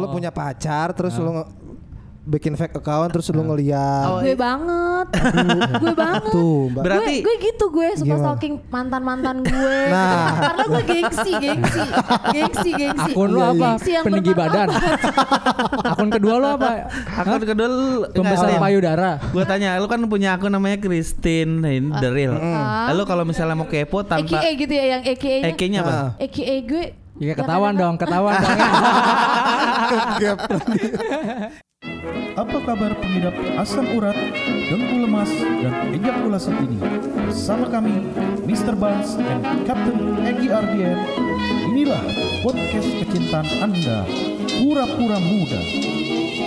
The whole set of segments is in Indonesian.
lu punya pacar terus lu nge- bikin fake account terus lu ngeliat. Oh, gue iya. banget. gue banget. Tuh, Mbak. Berarti- gue, gue gitu gue suka Gimana? stalking mantan-mantan gue. Nah. Karena gue gengsi, gengsi. Gengsi, gengsi. Akun lu Iya, apa? iya. Gengsi yang Peninggi badan. Akun kedua lu apa? Akun kedua lu Pembesar nggak, Tin. payudara. Gua tanya, lu kan punya akun namanya Christine ini The Real. Ah. Lu kalau misalnya mau kepo tanpa AKA gitu ya yang AKA-nya. EK-nya apa? Ah. AKA gue. Ya yang ketahuan dong, ketahuan dong. Apa kabar pengidap asam urat, dengkul lemas, dan ejakulasi dini? Bersama kami, Mr. Barnes dan Captain Egi Ardian. Inilah podcast kecintaan Anda, Pura-Pura Muda.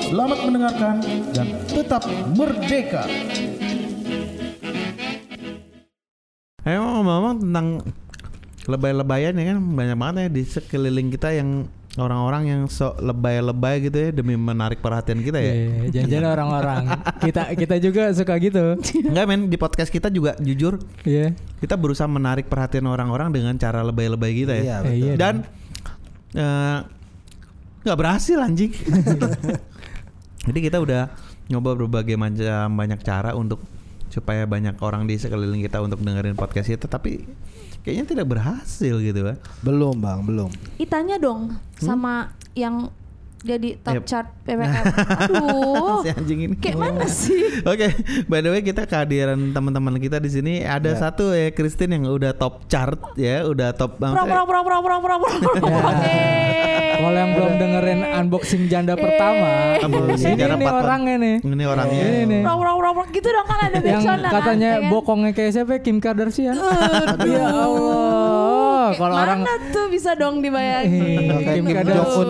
Selamat mendengarkan dan tetap merdeka. Emang ngomong tentang lebay-lebayan ya kan banyak banget ya di sekeliling kita yang orang-orang yang sok lebay-lebay gitu ya demi menarik perhatian kita ya. Iya, Jangan-jangan orang-orang. Kita kita juga suka gitu. Enggak men di podcast kita juga jujur Iya. kita berusaha menarik perhatian orang-orang dengan cara lebay-lebay kita ya. Iya, Eh, iya Dan eh, nggak berhasil anjing. Jadi kita udah nyoba berbagai macam banyak cara untuk supaya banyak orang di sekeliling kita untuk dengerin podcast itu tapi kayaknya tidak berhasil gitu kan. Belum, Bang, belum. Itanya dong sama yang jadi top Yep. chart PPR. Aduh. Si anjing ini. Kayak mana sih? Oke, by the way kita kehadiran teman-teman kita di sini ada Ya. satu ya Christine yang udah top chart ya, udah top Pro pro pro pro pro pro pro. Kalau yang belum dengerin unboxing janda pertama, Unboxing ini janda ton. orangnya nih. Ini orangnya. Ini nih. Pro pro pro pro gitu dong kan ada Yang backsound katanya kan, ya kan? bokongnya kayak siapa? Kim Kardashian. Ya Allah. Kalau orang mana tuh bisa dong dibayangin? Eh, Kim Kim Kardashian.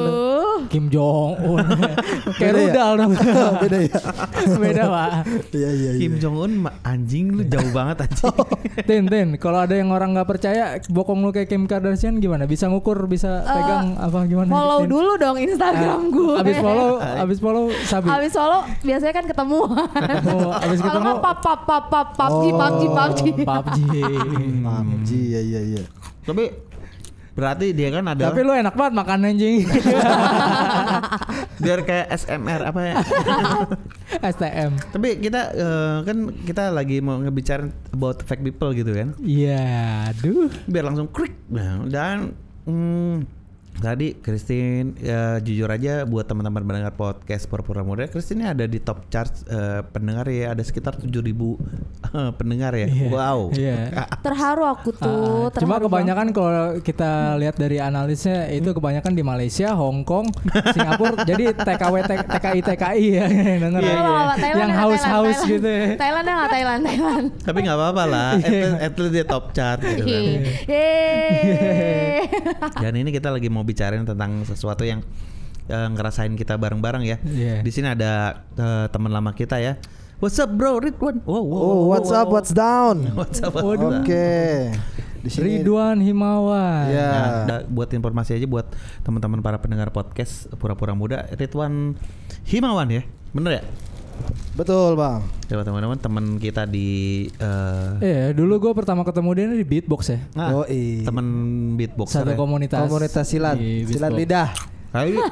Kim Jong Un. kayak ya? rudal dong. Beda ya. Beda, Pak. Iya, iya, iya. Kim Jong Un anjing lu jauh banget anjing. Tin, Tin, kalau ada yang orang nggak percaya bokong lu kayak Kim Kardashian gimana? Bisa ngukur, bisa pegang apa gimana? Eh, Follow Tin? dulu dong Instagram gue. Abis follow, abis follow Sabi. Abis follow biasanya kan ketemuan. Oh, abis ketemu nggak pap pap pap pap PUBG Oh. PUBG PUBG. PUBG. PUBG, iya, iya, iya. Tapi berarti dia kan ada Tapi lu enak banget makan anjing. biar kayak SMR apa ya. STM. Tapi kita eh, kan kita lagi mau ngebicarain about fake people gitu kan. Iya, aduh. Biar langsung klik. Nah, dan hmm, Tadi Christine ya jujur aja buat teman-teman mendengar podcast Pura-Pura Muda Christine ini ada di top chart eh, pendengar ya ada sekitar 7000 eh, pendengar ya. Iya, Wow. Iya. Terharu aku tuh. Cuma terharu kebanyakan kalau kita lihat dari analisnya itu kebanyakan di Malaysia, Hong Kong, Singapura. jadi TKW TKI TKI ya denger banget. ya. Nggak apa-apa, Thailand yang ya, haus Thailand, haus Thailand. gitu. ya. Thailand dah nggak Thailand Thailand. Tapi nggak apa-apa lah. At least, at least dia top chart gitu kan. Dan ini kita lagi mau bicarain tentang sesuatu yang eh, ngerasain kita bareng-bareng ya. Iya. Di sini ada eh, teman lama kita ya. What's up bro Ridwan? Wow, wow, Oh, what's wow, up, what's down? What's up? what's Oke. up? Di sini Ridwan Himawan. Ya. Nah, da- buat informasi aja buat teman-teman para pendengar podcast Pura-Pura Muda, Ridwan Himawan ya. Bener ya? Betul, Bang. Coba teman-teman teman kita di eh Iya, dulu gue pertama ketemu dia di beatbox ya. nah, Yoi. teman beatboxer Satu ya. komunitas. Komunitas silat, silat beatbox. lidah. Ayo.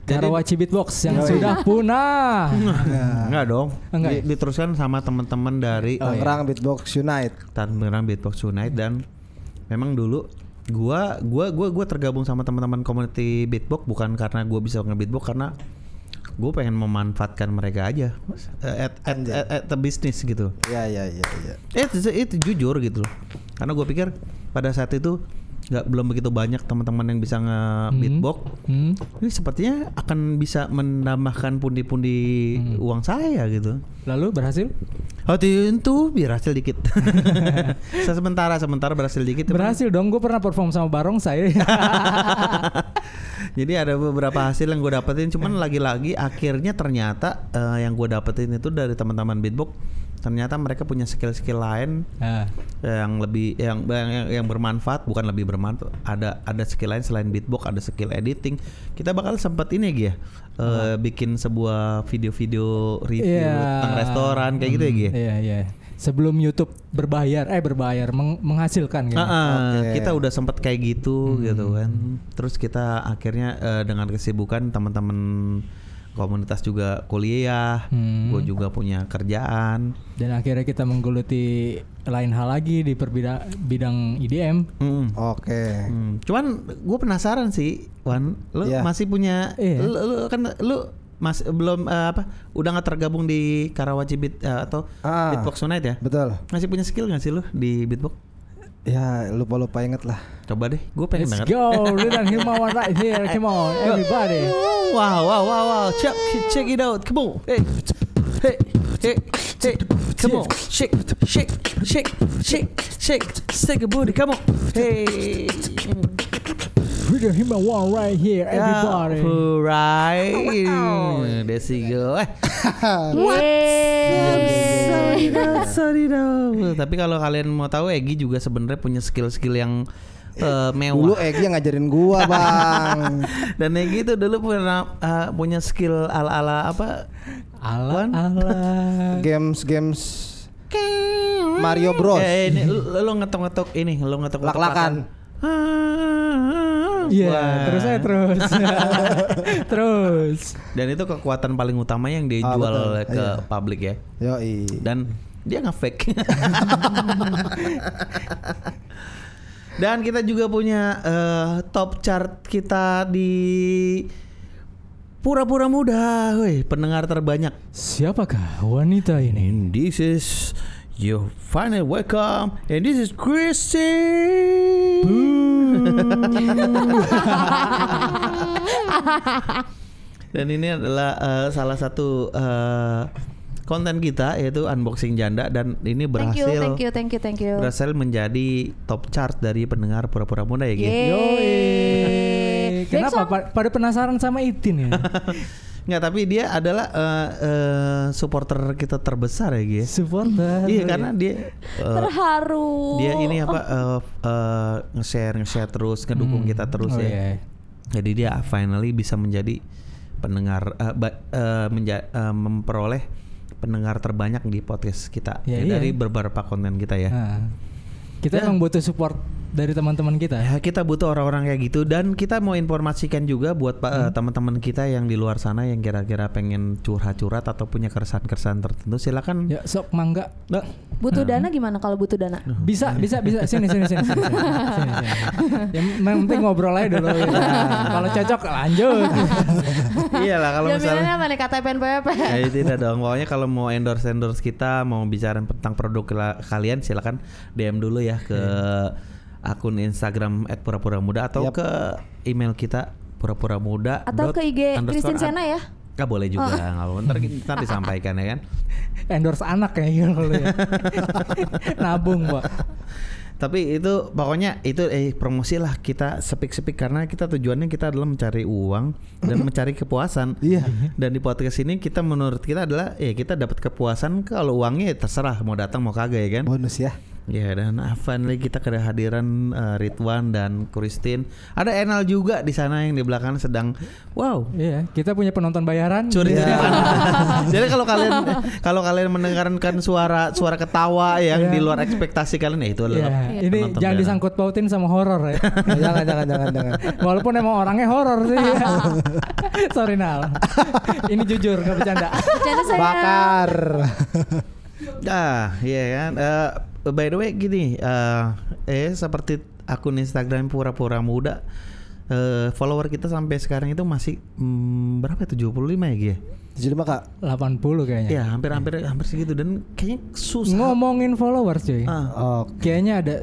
Jadi Karawaci Beatbox yang Yoi. sudah punah. enggak dong. Enggak Di- ya? diteruskan sama teman-teman dari Oh, iya. Tangerang Beatbox Unite. Tangerang Beatbox Unite dan memang dulu gua gua gua gua tergabung sama teman-teman community beatbox bukan karena gua bisa nge-beatbox karena gue pengen memanfaatkan mereka aja. Eh, at, at, at, at the business gitu. Ya, ya, ya, ya. Eh, itu, itu jujur gitu loh. Karena gue pikir pada saat itu nggak belum begitu banyak teman-teman yang bisa nge beatbox Hmm. ini sepertinya akan bisa menambahkan pundi-pundi uang saya gitu Lalu berhasil? Hati itu biar hasil dikit. sementara sementara berhasil dikit. Berhasil dong. Gue pernah perform sama Barong saya. Jadi ada beberapa hasil yang gue dapetin, cuman lagi-lagi akhirnya ternyata eh, yang gue dapetin itu dari teman-teman beatbox, ternyata mereka punya skill-skill lain nah, yang lebih yang yang, yang bermanfaat bukan lebih bermanfaat ada ada skill lain selain beatbox ada skill editing kita bakal sempat ini Gi, ya eh, bikin sebuah video-video review Iya. tentang restoran kayak gitu ya Gi? Iya iya. sebelum YouTube berbayar eh berbayar meng- menghasilkan gitu. Ah, ah, Oke. kita udah sempet kayak gitu gitu kan. Terus kita akhirnya eh, dengan kesibukan teman-teman komunitas juga kuliah, Hmm. gue juga punya kerjaan. Dan akhirnya kita menggeluti lain hal lagi di perbida- bidang IDM. Mm. Oke. Hmm, Cuman gue penasaran sih, Wan, lu Iya. masih punya, Iya. lu, lu kan lu masih belum eh, apa, udah nggak tergabung di Karawaci Beat eh, atau Ah. Beatbox Unite ya? Betul. Masih punya skill nggak sih lu di beatbox? Ya lupa-lupa inget lah. Coba deh, gue pengen Let's denger. go, Lidan Himawan right here, come on, everybody. Wow, wow, wow, wow. Check, check it out. Come on. Hey, hey, hey, hey. Come on. Shake, shake, shake, shake, shake. Shake your booty. Come on. Hey. Lidan Himawan right here, everybody. Right. There you go. Eh, Yeay. sorry dong. Tapi kalau kalian mau tahu Egi juga sebenarnya punya skill-skill yang eh, Dulu mewah. Egi yang ngajarin gua, Bang. Dan Egi itu dulu pernah eh, punya skill ala-ala apa? Ala ala. games games Mario Bros. Eh, ini lu, lu ngetok-ngetok ini, lu ngetok Lak-lakan. Iya, Wah. terus saya terus. terus. Dan itu kekuatan paling utama yang Ah, dijual betul. ke Iya. publik ya. Yoi. Dan dia nggak fake. Dan kita juga punya eh, top chart kita di pura-pura muda, woi, pendengar terbanyak. Siapakah wanita ini? And this is your final welcome, and this is Chrissy. Dan ini adalah eh, salah satu eh, konten kita yaitu unboxing janda dan ini Thank you, berhasil thank you, thank you, thank you. berhasil menjadi top chart dari pendengar pura-pura muda ya, Gi? Yeay. Yoi. Kenapa? Pada penasaran sama Itin ya? Nggak, tapi dia adalah eh, eh, supporter kita terbesar ya, Gi? ya? Supporter. Iya, karena dia eh, Terharu. dia ini apa eh, eh, nge-share nge-share terus ngedukung Hmm. kita terus Oh, ya. iya. Jadi dia finally bisa menjadi pendengar eh, ba- eh, menja- eh, memperoleh pendengar terbanyak di podcast kita Ya, ya, iya. dari beberapa konten kita ya. Nah, kita Ya. emang butuh support dari teman-teman kita. Ya, kita butuh orang-orang kayak gitu dan kita mau informasikan juga buat pa- Hmm. eh, teman-teman kita yang di luar sana yang kira-kira pengen curhat-curhat atau punya keresahan-keresahan tertentu silakan. Ya sok mangga. Nah, Butuh dana gimana kalau butuh dana? Bisa, bisa, bisa. Sini, sini, sini, sini. sini, sini, sini. Yang penting ngobrol aja dulu. ya. Kalau cocok lanjut. iyalah kalau Jaminannya misalnya apa nih kata PNPP? Ya tidak dong. Pokoknya kalau mau endorse endorse kita, mau bicara tentang produk kalian, silakan DM dulu ya ke akun Instagram @pura-pura-muda atau Yap. ke email kita pura-pura muda Atau ke IG Christine Sena ya? Gak boleh juga, nggak apa ntar, ntar disampaikan ya kan. Endorse anak kayaknya kalau ya. Nabung, Pak. Tapi itu pokoknya itu eh promosi lah kita sepik-sepik karena kita tujuannya kita adalah mencari uang dan mencari kepuasan. Iya. Dan di podcast ini kita menurut kita adalah ya kita dapat kepuasan kalau uangnya ya terserah mau datang mau kagak ya kan. Bonus ya. Ya dan finally kita kehadiran uh, Ridwan dan Christine. Ada Enal juga di sana yang di belakang sedang wow. Iya, kita punya penonton bayaran. Curi mana? Jadi kalau kalian kalau kalian mendengarkan suara suara ketawa yang Iya. di luar ekspektasi kalian ya itu adalah ini penonton jangan bayaran. disangkut pautin sama horor ya. jangan jangan jangan jangan. Walaupun emang orangnya horor sih. Sorry Nal. Ini jujur nggak bercanda. Bercanda saya. Bakar. Ah, iya kan. Eh, by the way gini, eh eh seperti akun Instagram pura-pura muda eh follower kita sampai sekarang itu masih hmm, berapa ya 75 ya Gi? ya? 75 Kak. 80 kayaknya. Ya, hampir-hampir hampir segitu dan kayaknya susah. Ngomongin followers cuy. Ah, Oh, Kayaknya ada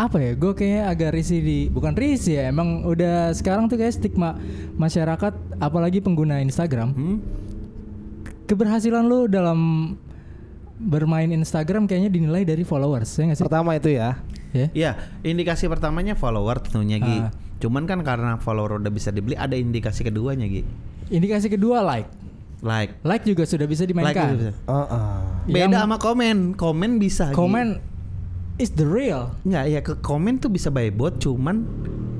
apa ya? Gue kayaknya agak risih di bukan risih ya. Emang udah sekarang tuh kayak stigma masyarakat apalagi pengguna Instagram. hmm? Keberhasilan lu dalam bermain Instagram kayaknya dinilai dari followers, ya nggak sih? pertama itu ya. Ya. Ya, indikasi pertamanya follower tentunya Gi. Ah. Cuman kan karena follower udah bisa dibeli, ada indikasi keduanya Gi. Indikasi kedua like. Like. Like juga sudah bisa Like dimainkan. itu bisa. Oh, oh. Beda Yang- sama komen. Komen bisa. Gi. Komen is the real. Nggak ya ke komen tuh bisa by bot cuman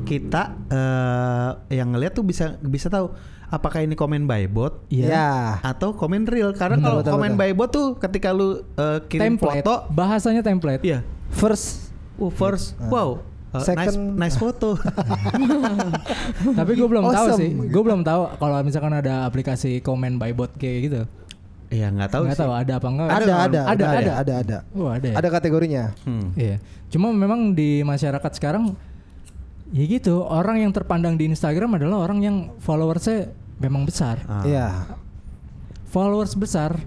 kita eh yang ngeliat tuh bisa bisa tahu apakah ini komen by bot Iya. Ya. atau komen real karena kalau komen by bot tuh ketika lu eh, kirim Template. foto Bahasanya template. iya First oh, first wow eh, nice Second- nice foto Tapi gue belum tahu Awesome. sih. Gue belum tahu kalau misalkan ada aplikasi comment by bot kayak gitu. Iya nggak tahu Nggak sih. tahu ada apa enggak. ada ada ada, ada ada. ada ada ada. Oh, ada. ya? Ada kategorinya. Hmm. Iya. Cuma memang di masyarakat sekarang ya gitu, orang yang terpandang di Instagram adalah orang yang followersnya memang besar. Ah. Iya. Followers besar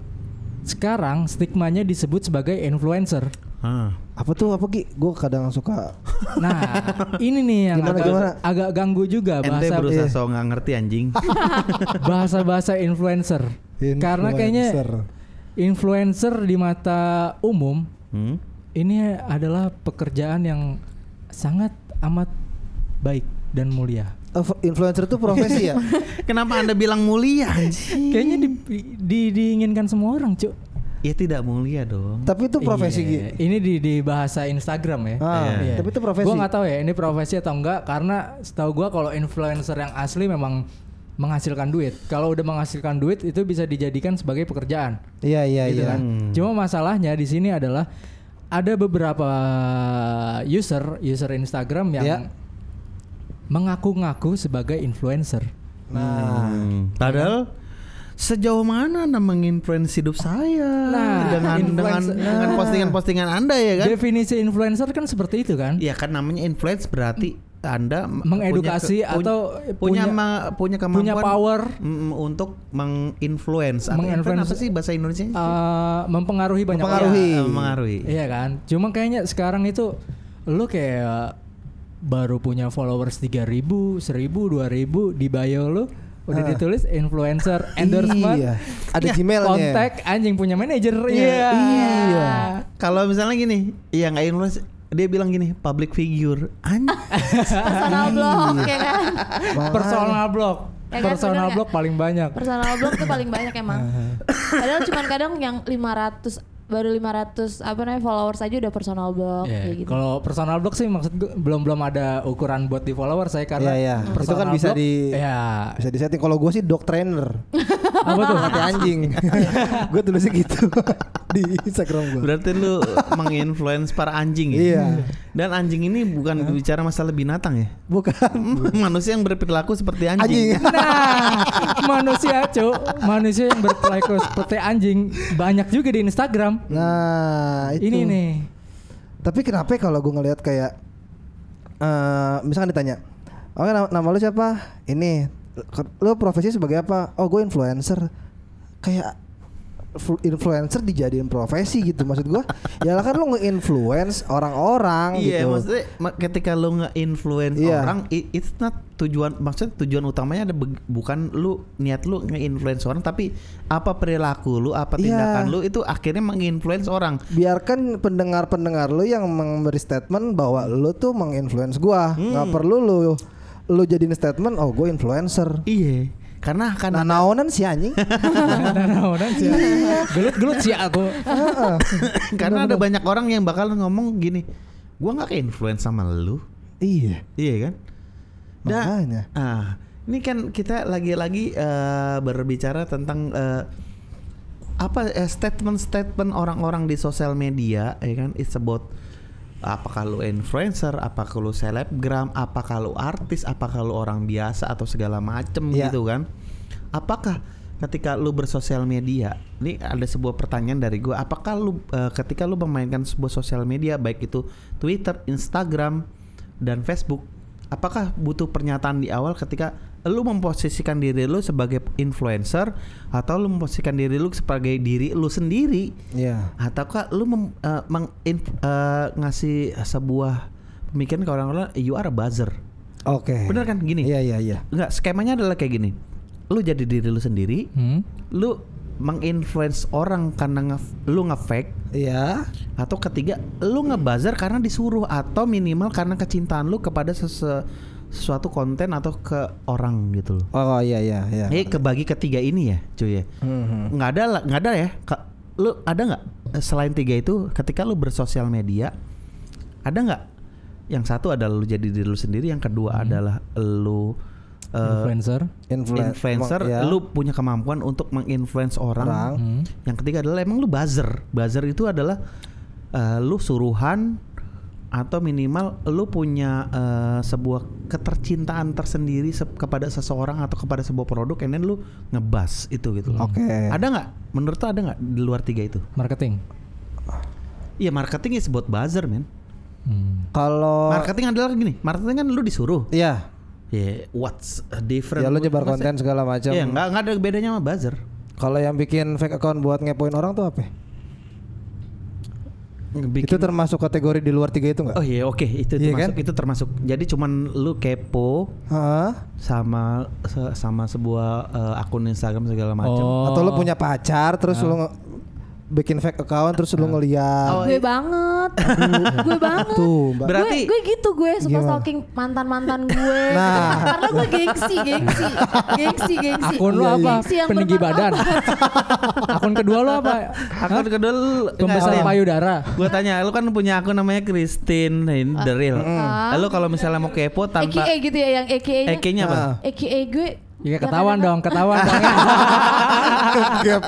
sekarang stigmanya disebut sebagai influencer. Ah. Apa tuh apa Ki? Gue kadang suka Nah, ini nih yang Gimana, agak, gimana? agak ganggu juga Ente bahasa berusaha iya. so nggak ngerti anjing. bahasa-bahasa influencer. Karena kayaknya Influencer. influencer di mata umum Hmm? ini adalah pekerjaan yang sangat amat baik dan mulia. Influencer itu profesi ya? Kenapa anda bilang mulia anjing? Kayaknya di, di- diinginkan semua orang, Cuk. Ya tidak mulia dong. Tapi itu profesi Iya. Ini di di bahasa Instagram ya. Ah, Iya. tapi itu profesi. Gua nggak tahu ya ini profesi atau enggak karena setahu gua kalau influencer yang asli memang menghasilkan duit. Kalau udah menghasilkan duit itu bisa dijadikan sebagai pekerjaan. Iya iya gitu iya. kan. Cuma masalahnya di sini adalah ada beberapa user user Instagram yang Ya. Mengaku-ngaku sebagai influencer. Nah, Hmm. Padahal sejauh mana anda menginfluence hidup saya Nah, dengan dengan influencer- dengan postingan-postingan anda ya kan? Definisi influencer kan seperti itu kan? Ya kan namanya influence berarti anda Mengedukasi punya ke- atau punya punya- ma- punya kemampuan punya power. untuk menginfluence. Atau Menginfluence- influence apa sih bahasa Indonesia? Eh, mempengaruhi banyak Mempengaruhi. orang. Ya, mengaruhi. Iya kan? Cuma kayaknya sekarang itu lu kayak baru punya followers 3000, 1000, 2000 di bio lu udah Ah. ditulis influencer endorsement. Iya. Ada Gmailnya. Kontak anjing punya manajer. Iya. Iya. Iya. Kalau misalnya gini, ya nggak influence, dia bilang gini, public figure. Anjing. personal blog ya kan Personal blog. Ya kan, Personal bener blog paling banyak. personal blog tuh paling banyak emang padahal cuman kadang yang 500 baru 500 apa namanya followers aja udah personal blog Iya, kayak gitu Kalau personal blog sih maksud gue belum belum ada ukuran buat di follower saya karena Iya, iya. Itu kan bisa blog- di- Iya. Bisa disetting kalau gue sih dog trainer. Apa tuh? Hati anjing. gue tulisnya gitu di Instagram gue. Berarti lu menginfluence para anjing ya? Iya. Dan anjing ini bukan bicara masalah binatang ya? Bukan. Manusia yang berperilaku seperti anjing. Anjing. Nah, manusia cuk, manusia yang berperilaku seperti anjing banyak juga di Instagram. Nah, itu. Ini nih. Tapi kenapa ya kalau gue ngelihat kayak eh misalkan ditanya, "Oke, nama, nama lu siapa?" Ini. Lu profesi sebagai apa? Oh, gue influencer. Kayak influencer dijadiin profesi gitu maksud gua ya lah kan lu nge-influence orang-orang Iya, gitu maksudnya ma- ketika lu nge-influence Iya. orang, i- it's not tujuan maksudnya tujuan utamanya ada bukan lu niat lu nge-influence orang tapi apa perilaku lu, apa Iya. tindakan lu itu akhirnya menginfluence orang. biarkan pendengar-pendengar lu yang memberi statement bahwa lu tuh menginfluence gua nggak perlu lu lu jadiin statement oh gue influencer Iya. Karena akan nah naonan si anjing Nah, nah, nah, sih. Gelut-gelut sih aku. karena ada banyak orang yang bakal ngomong gini, gua nggak ke-influence sama lu. iya Iya kan? Da- Makanya. ah, ini kan kita lagi-lagi eh, berbicara tentang eh, apa eh, statement-statement orang-orang di sosial media, ya kan? It's about apakah lu influencer, apakah lu selebgram, apakah lu artis, apakah lu orang biasa atau segala macem Iya. gitu kan? Apakah ketika lu bersosial media, ini ada sebuah pertanyaan dari gua, apakah lu eh, ketika lu memainkan sebuah sosial media baik itu Twitter, Instagram dan Facebook, apakah butuh pernyataan di awal ketika lu memposisikan diri lu sebagai influencer atau lu memposisikan diri lu sebagai diri lu sendiri. Iya. Ataukah lu mem, eh, meng- eh, ngasih sebuah pemikiran ke orang-orang you are a buzzer. Oke. Bener kan? Gini. Iya iya iya. Enggak, skemanya adalah kayak gini. Lu jadi diri lu sendiri, Hmm? lu menginfluence orang karena nge lu nge-fake. Iya. Atau ketiga lu ngebuzzer karena disuruh atau minimal karena kecintaan lu kepada sese- sesuatu konten atau ke orang gitu loh. oh iya iya iya Eh kebagi ketiga ini ya, cuy ya. Mhm. Nggak ada nggak ada ya. Ka- lu ada nggak eh, selain tiga itu ketika lu bersosial media ada nggak yang satu adalah lu jadi diri lu sendiri, yang kedua adalah lu eh, influencer. Influen- influencer, ya. lu punya kemampuan untuk menginfluence orang. Orang. Hmm. Yang ketiga adalah emang lu buzzer. Buzzer itu adalah eh, lu suruhan atau minimal lu punya eh, sebuah ketercintaan tersendiri se- kepada seseorang atau kepada sebuah produk, and then lu ngebas itu gitu loh. Oke. Ada nggak? Menurut lu ada nggak di luar tiga itu? Marketing. Iya marketing is about buzzer man. Hmm. Kalau Marketing adalah gini, marketing kan lu disuruh. Iya, Ya, what's a different? ya lu nyebar konten segala macam. Iya, nggak nggak ada bedanya sama buzzer. Kalau yang bikin fake account buat ngepoin orang tuh apa? Bikin- Itu termasuk kategori di luar tiga itu nggak? Oh iya oke itu Iya termasuk kan? itu termasuk. Jadi cuman lu kepo Hah? sama se- sama sebuah eh, akun Instagram segala macam. Oh. Atau lu punya pacar terus lu nge- bikin fake account terus lu ngeliat. Oh, gue banget. gue banget. Tuh, Mbak. Berarti- gue, gue gitu gue suka Gimana? stalking mantan-mantan gue. Nah. Karena gue gengsi, gengsi. Gengsi, gengsi. Akun lu apa? Gengsi yang Peninggi badan. Akun kedua lu apa? Akun kedua lu Pembesar payudara. Gua tanya, lu kan punya akun namanya Christine ini the real. Ah. Lalu kalau misalnya mau kepo tanpa AKA gitu ya yang AKA-nya. EK-nya apa? Ah. AKA gue. Ya yang ketahuan dong, ketahuan dong. Gap.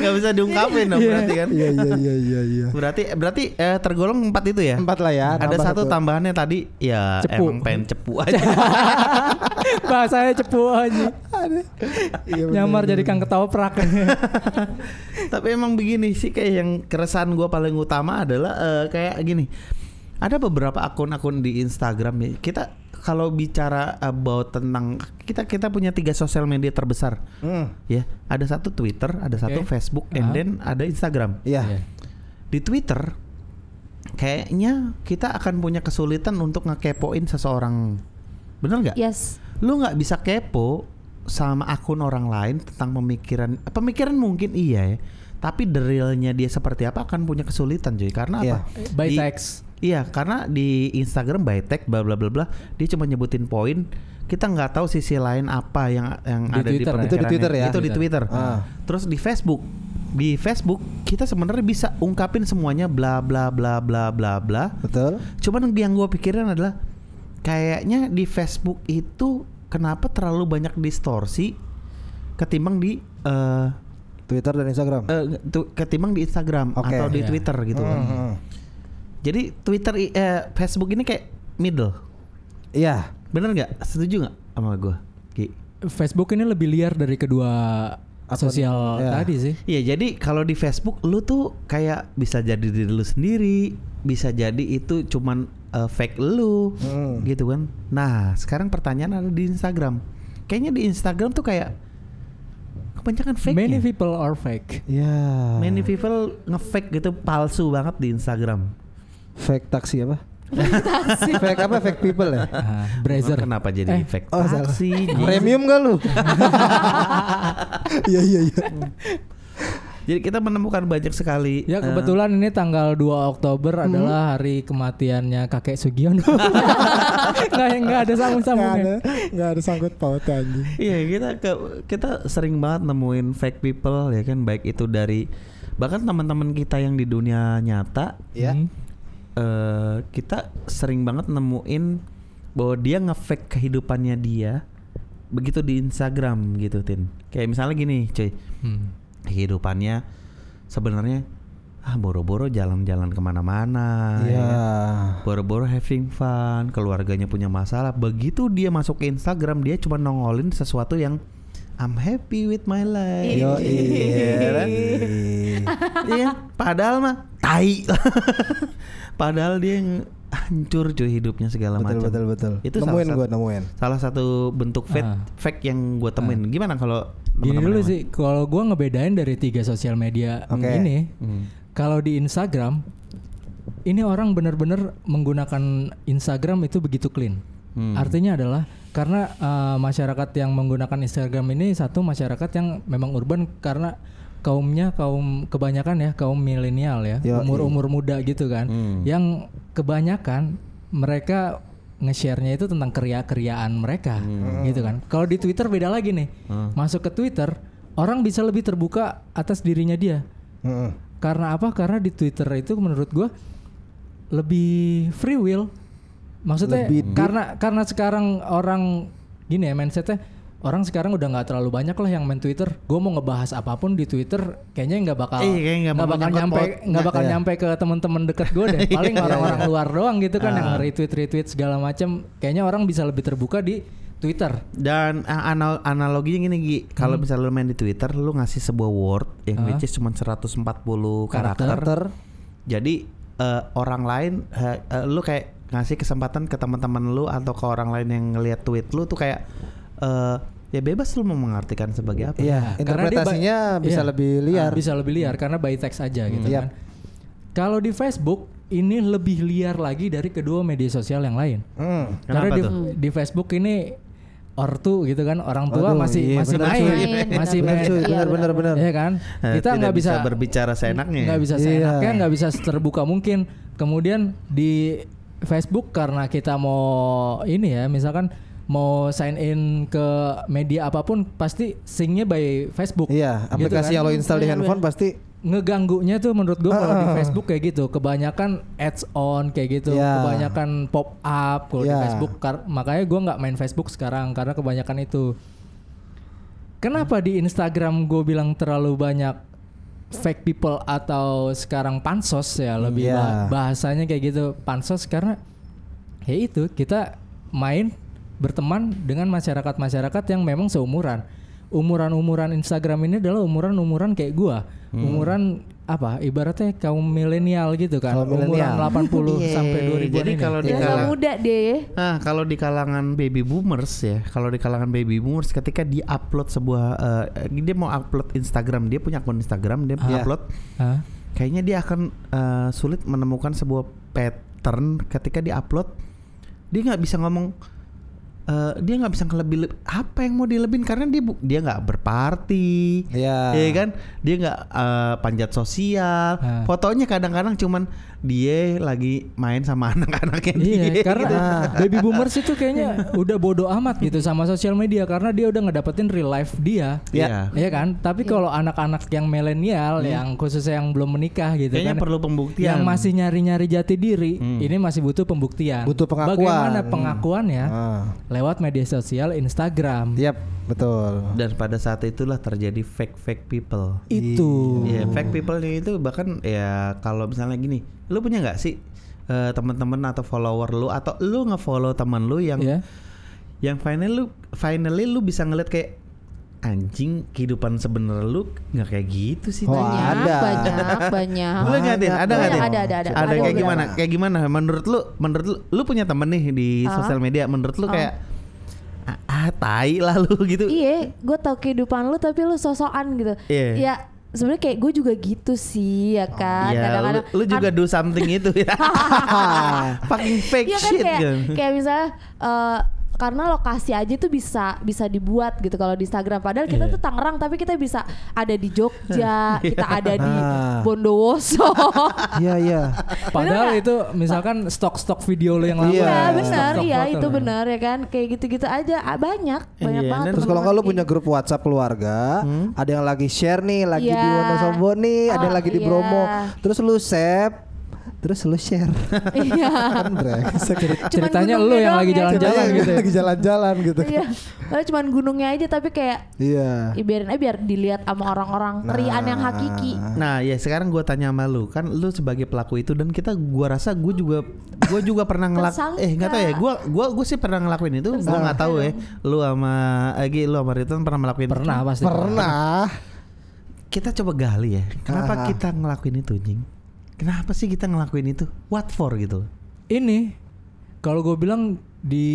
Gak bisa diungkapin dong berarti kan. Iya iya iya iya iya. Berarti berarti eh, tergolong empat itu ya? Empat lah ya. Ada satu tambahannya tadi ya Cepu. emang pengen cepu aja. Bahasanya cepu aja. Iya, Nyamar jadi kang ketoprak. Tapi emang begini sih kayak yang keresahan gua paling utama adalah eh, kayak gini. Ada beberapa akun-akun di Instagram ya. Kita kalau bicara about tentang kita kita punya tiga sosial media terbesar Hmm, ya. Ada satu Twitter, ada satu Oke. Facebook, and Ah. then ada Instagram. Iya. Di Twitter kayaknya kita akan punya kesulitan untuk ngekepoin seseorang. Bener nggak? Yes. lu nggak bisa kepo sama akun orang lain tentang pemikiran pemikiran mungkin iya ya tapi the realnya dia seperti apa akan punya kesulitan cuy karena Iya. apa By Di- text. Iya karena di Instagram by tag bla bla bla bla dia cuma nyebutin poin kita nggak tahu sisi lain apa yang yang Di ada di Twitter pemikirannya Itu di Twitter ya? itu di Twitter. Twitter Ah. terus di Facebook di Facebook kita sebenarnya bisa ungkapin semuanya bla bla bla bla bla bla Betul. Cuman yang gue pikirin adalah kayaknya di Facebook itu kenapa terlalu banyak distorsi ketimbang di eh Twitter dan Instagram. tu- ketimbang di Instagram Oke, atau di iya. Twitter gitu kan. Hmm, hmm. Jadi Twitter eh, Facebook ini kayak middle. Iya. Bener nggak? Setuju nggak sama gue? Ki? Facebook ini lebih liar dari kedua Akun- sosial ya. tadi sih. Iya, jadi kalau di Facebook lu tuh kayak bisa jadi diri lu sendiri, bisa jadi itu cuman eh, fake lu, Hmm. gitu kan. Nah, sekarang pertanyaan ada di Instagram. Kayaknya di Instagram tuh kayak kebanyakan fake Many people are fake. Iya. Many people nge-fake gitu palsu banget di Instagram. Fake taksi apa? fake apa? Fake people ya? Ah, Brazer. Kenapa jadi Eh, fake oh, taksi? Premium gak lu? Iya iya iya. jadi kita menemukan banyak sekali Ya eh, kebetulan ini tanggal 2 Oktober adalah hari kematian kakek Sugiono. Nggak, nggak ada Gak ada, sambung-sambungnya. gak ada sangkut paut anjing. Iya kita ke, kita sering banget nemuin fake people ya kan baik itu dari bahkan teman-teman kita yang di dunia nyata Iya. Hmm. Eh kita sering banget nemuin bahwa dia nge-fake kehidupannya dia begitu di Instagram gitu tin kayak misalnya gini cuy Hmm. kehidupannya sebenarnya ah boro-boro jalan-jalan ke mana-mana ya Iya. kan? boro-boro having fun keluarganya punya masalah begitu dia masuk ke Instagram dia cuma nongolin sesuatu yang I'm happy with my life Yo Iya kan? Iya, padahal mah tai. padahal dia yang hancur cuy hidupnya segala Betul macam. betul betul. Itu nemuin salah gue satu, nemuin. salah satu bentuk fake Ah. fake yang gue temuin. Gimana kalau Gini dulu sih, kalau gua ngebedain dari tiga sosial media Oke. ini, Hmm. kalau di Instagram, ini orang benar-benar menggunakan Instagram itu begitu clean. Hmm. Artinya adalah karena uh, masyarakat yang menggunakan Instagram ini satu masyarakat yang memang urban karena kaumnya kaum kebanyakan ya kaum milenial ya umur-umur muda gitu kan Hmm. yang kebanyakan mereka nge-share-nya itu tentang keria-keriaan mereka gitu kan kalau di Twitter beda lagi nih Hmm. masuk ke Twitter orang bisa lebih terbuka atas dirinya dia Heeh. karena apa karena di Twitter itu menurut gua lebih free will. Maksudnya Lebih deep. karena karena sekarang orang gini ya mindsetnya orang sekarang udah nggak terlalu banyak lah yang main Twitter. Gue mau ngebahas apa pun di Twitter, kayaknya nggak bakal Iya, nggak nggak bakal nyampe nggak bakal Iya. nyampe ke teman-teman deket gue deh. Paling orang-orang luar doang gitu kan yang Ah. retweet retweet segala macam. Kayaknya orang bisa lebih terbuka di Twitter. Dan uh, anal- analoginya gini Gi, kalau misalnya lu main di Twitter lu ngasih sebuah word yang Hmm. Ah. which is cuma 140 karakter. Karakter. Jadi eh, orang lain eh, eh, lu kayak ngasih kesempatan ke teman-teman lu atau ke orang lain yang ngelihat tweet lu tuh kayak eh, ya bebas lu mau mengartikan sebagai apa. Iya, Karena dia interpretasinya ba- bisa iya. lebih liar. Ah, bisa lebih liar karena by text aja gitu Yap. kan. Kalau di Facebook ini lebih liar lagi dari kedua media sosial yang lain. Hmm. Karena di, tuh? di Facebook ini ortu gitu kan orang tua Waduh, masih iya, masih bener, main, cuy. Main, masih bener, main. cuy, Iya, bener bener bener. Iya kan? Eh, Kita nggak bisa, berbicara seenaknya. ya? nggak bisa Iya. seenaknya, nggak bisa terbuka mungkin. Kemudian di Facebook karena kita mau ini ya, misalkan mau sign in ke media apa pun pasti syncnya by Facebook. Iya, Gitu aplikasi kan? yang lo install di Bener, handphone pasti ngeganggunya tuh menurut gue kalau di Ah, ah. Facebook kayak gitu kebanyakan ads on kayak gitu Ya. kebanyakan pop up kalau di Ya. Facebook Kar- makanya gue nggak main Facebook sekarang karena kebanyakan itu kenapa di Instagram gue bilang terlalu banyak fake people atau sekarang pansos ya lebih bah- bahasanya kayak gitu. Pansos karena ya itu kita main berteman dengan masyarakat-masyarakat yang memang seumuran. Umuran-umuran Instagram ini adalah umuran-umuran kayak gua. Umuran apa ibaratnya kaum milenial gitu kan Kaum umuran milenial. 80 Iya, sampai 2000 jadi kalau di Biasa kalang- muda deh. Nah, kalau di kalangan baby boomers ya, kalau di kalangan baby boomers ketika dia upload sebuah eh, dia mau upload Instagram, dia punya akun Instagram, dia Iya. upload Hah? kayaknya dia akan eh, sulit menemukan sebuah pattern ketika dia upload dia nggak bisa ngomong eh, dia nggak bisa ngelebih apa yang mau dilebin karena dia bu- dia nggak berparti Iya. ya kan dia nggak eh, panjat sosial Nah. fotonya kadang-kadang cuman dia lagi main sama anak-anaknya Iya, dia karena gitu. baby boomers itu kayaknya udah bodoh amat gitu sama sosial media karena dia udah ngedapetin real life dia. Iya. Iya kan? Tapi kalau anak-anak yang milenial yang khususnya yang belum menikah gitu Kayaknya kan. perlu pembuktian. Yang masih nyari-nyari jati diri, Hmm. ini masih butuh pembuktian. Butuh pengakuan. Bagaimana pengakuannya? Ah. Lewat media sosial Instagram. Yap, betul. dan pada saat itulah terjadi fake fake people Itu. Iya, fake people itu bahkan ya kalau misalnya gini, lu punya nggak sih eh, teman-teman atau follower lu atau lu nge-follow teman lu yang Ya. yang finally lu finally lu bisa ngeliat kayak anjing kehidupan sebenarnya lu nggak kayak gitu sih. Oh, Tanya. Banyak, ada. banyak, banyak. Lu ngeliatin, ada nggak Banyak, Tin? ada, ada, ada. Ada Ada kayak gimana? Kayak gimana? Menurut lu, menurut lu, lu punya temen nih di Ah. sosial media. Menurut lu Ah. kayak ah, ah tai lah lu gitu. Iya, gue tau kehidupan lu tapi lu sosokan gitu. Iya. Ya sebenarnya kayak gue juga gitu sih ya kan. Ya, Kadang-kadang lu, lu juga kan- do something itu ya. Fucking fake Iya kan shit kayak kan. kayak misalnya eh, karena lokasi aja tuh bisa bisa dibuat gitu kalau di Instagram padahal kita Iya. tuh Tangerang tapi kita bisa ada di Jogja, kita ada di Ah. Bondowoso. Iya, iya. Padahal itu misalkan stok-stok video lo yang lama. Iya, Iya stok-stok benar, iya itu lo. benar ya kan kayak gitu-gitu aja Ah, banyak banyak Iya, banget. Terus kalau nggak lu teman-teman punya grup WhatsApp keluarga, ada yang lagi share nih, lagi di Iya. Wonosobo nih, ada yang Oh, lagi di iya. Bromo. Terus lu save, terus lu share. Iya. kan brengsek. Ceritanya lu yang lagi ya, jalan-jalan gitu. ya. lagi jalan-jalan gitu. Iya. Padahal cuman gunungnya aja tapi kayak Iya. ya biarin aja biar dilihat sama orang-orang rian yang hakiki. Nah ya sekarang gue tanya sama lu kan lu sebagai pelaku itu dan kita gua rasa gue juga gue juga pernah ngelak Tersangka. eh nggak tahu ya gue gua gue sih pernah ngelakuin itu gue nggak tahu ya lu sama Egi lu sama Riton pernah melakuin itu? Pernah pasti. Pernah. kita coba gali ya kenapa Ah. kita ngelakuin itu Jing kenapa sih kita ngelakuin itu what for gitu Ini kalau gue bilang di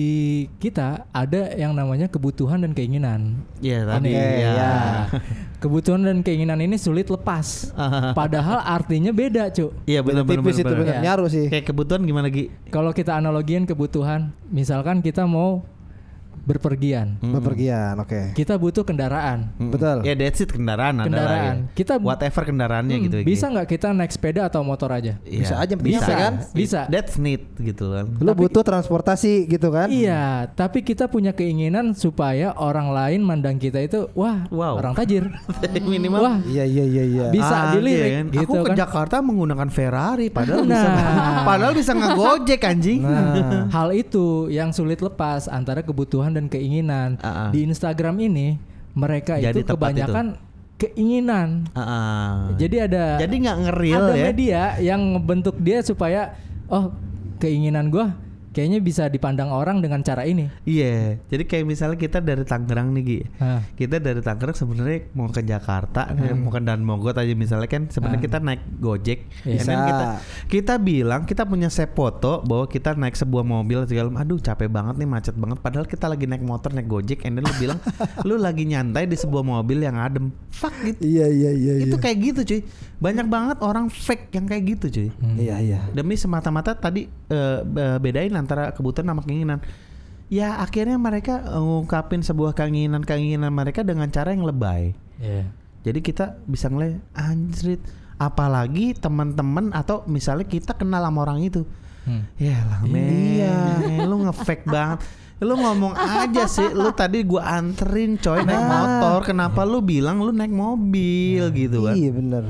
kita ada yang namanya kebutuhan dan keinginan. ya tadi Oke, ya, ya. Kebutuhan dan keinginan ini sulit lepas. Padahal artinya beda, Cuk. Iya benar benar Tipis itu benar. Iya. nyaru sih. Kayak kebutuhan gimana Gi? Kalau kita analogiin kebutuhan, misalkan kita mau berpergian. Bepergian, oke. Kita butuh kendaraan. Betul. Ya that's it kendaraan, adalah Kendaraan. ya. Kita- whatever kendaraannya Hmm, gitu. bisa nggak kita naik sepeda atau motor aja? Iya. Bisa aja, bisa kan? Bisa. That's need gitu kan. Lu butuh transportasi gitu kan? Iya, tapi kita punya keinginan supaya orang lain mandang kita itu wah Wow. orang tajir. Minimal wah, Iya iya iya iya. bisa Aja dilirik kan. gitu Aku ke kan. Jakarta menggunakan Ferrari padahal bisa Nah. padahal bisa ngegojek anjing. Nah, Hal itu yang sulit lepas antara kebutuhan dan keinginan. Ah, ah. Di Instagram ini mereka Jadi itu kebanyakan keinginan. Ah, ah. Jadi ada Jadi nggak ngeril ada ya. media yang ngebentuk dia supaya oh keinginan gua kayaknya bisa dipandang orang dengan cara ini. Iya, jadi kayak misalnya kita dari Tangerang nih Gi. Nah, Kita dari Tangerang sebenarnya mau ke Jakarta, eh, mau ke Dan Mogot aja misalnya kan sebenarnya Hmm. kita naik Gojek. Iya. And then Bisa. kita kita bilang kita punya save foto bahwa kita naik sebuah mobil segala macam. Aduh, capek banget nih, macet banget padahal kita lagi naik motor, naik Gojek and then lu bilang lu lagi nyantai di sebuah mobil yang adem. Fuck gitu. iya iya iya. Itu iya. kayak gitu, cuy. Banyak banget orang fake yang kayak gitu, cuy. Iya iya. Demi semata-mata tadi eh, be- bedain antara kebutuhan sama keinginan. Ya akhirnya mereka eh, ngungkapin sebuah keinginan-keinginan mereka dengan cara yang lebay. iya. Jadi kita bisa ngeliat anjrit apalagi teman-teman atau misalnya kita kenal sama orang itu. Hmm. Ya lah men, Iya. lu ngefake banget. Lu ngomong aja sih, lu tadi gua anterin coy naik Nah. motor, kenapa lu bilang lu naik mobil gitu kan? Iya bener.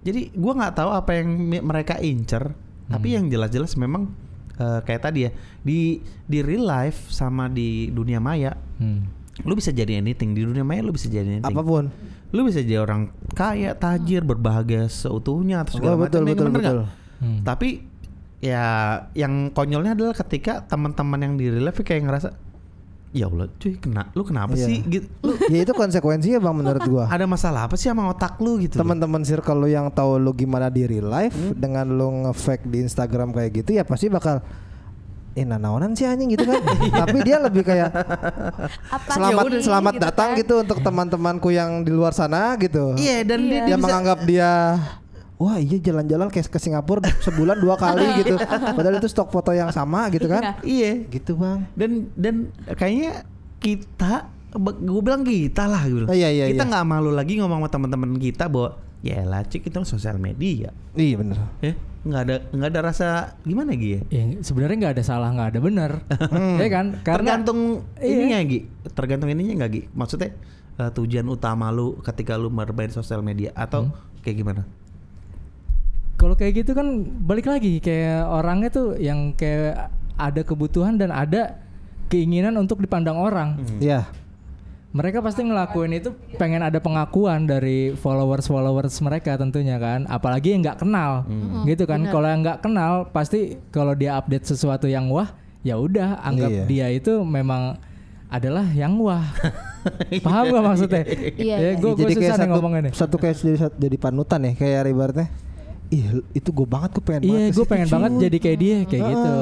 Jadi gua nggak tahu apa yang mereka incer, tapi yang jelas-jelas memang eh, kayak tadi ya di di real life sama di dunia maya, Hmm. lu bisa jadi anything di dunia maya lu bisa jadi anything. Apa pun. Lu bisa jadi orang kaya, tajir, berbahagia seutuhnya atau segala Oh, betul macam, betul nggak? betul. Hmm. Tapi ya yang konyolnya adalah ketika teman-teman yang di real life kayak ngerasa ya Allah cuy kena lu kenapa Iya. sih gitu lu ya itu konsekuensinya bang menurut gua. ada masalah apa sih sama otak lu gitu. Teman-teman circle lu yang tahu lu gimana di real life dengan lu nge-fake di Instagram kayak gitu ya pasti bakal eh nanaonan sih anjing gitu kan. Tapi dia lebih kayak Apa selamat sih? selamat Gitu datang kan. gitu untuk teman-temanku yang di luar sana gitu. iya dan dia, Iya. dia Dia bisa menganggap dia Wah iya jalan-jalan kayak ke Singapura sebulan dua kali gitu. Padahal itu stok foto yang sama gitu kan. iya Gitu bang. dan dan kayaknya kita gue bilang kita lah gitu Oh, iya, iya, kita iya. nggak malu lagi ngomong sama teman-teman kita bahwa ya lah cik itu sosial media Iya bener. ya nggak ada nggak ada rasa gimana Gi ya Ya, sebenarnya nggak ada salah nggak ada benar, ya kan? Karena tergantung Iya. ininya Gi tergantung ininya nggak Gi maksudnya eh, tujuan utama lu ketika lu bermain sosial media atau Hmm. kayak gimana kalau kayak gitu kan balik lagi kayak orangnya tuh yang kayak ada kebutuhan dan ada keinginan untuk dipandang orang. Iya. Mereka pasti ngelakuin itu pengen ada pengakuan dari followers-followers mereka tentunya kan, apalagi yang nggak kenal, gitu kan. Kalau yang nggak kenal pasti kalau dia update sesuatu yang wah, ya udah anggap Iya. dia itu memang adalah yang wah. Paham gak maksudnya? Iya, Ya, iya. gue jadi kayak susah nih satu, ngomongnya nih. satu kayak jadi, jadi panutan ya kayak ibaratnya ih itu gue banget gue pengen Iya, gue pengen banget cuy." jadi kayak dia kayak Heeh. gitu.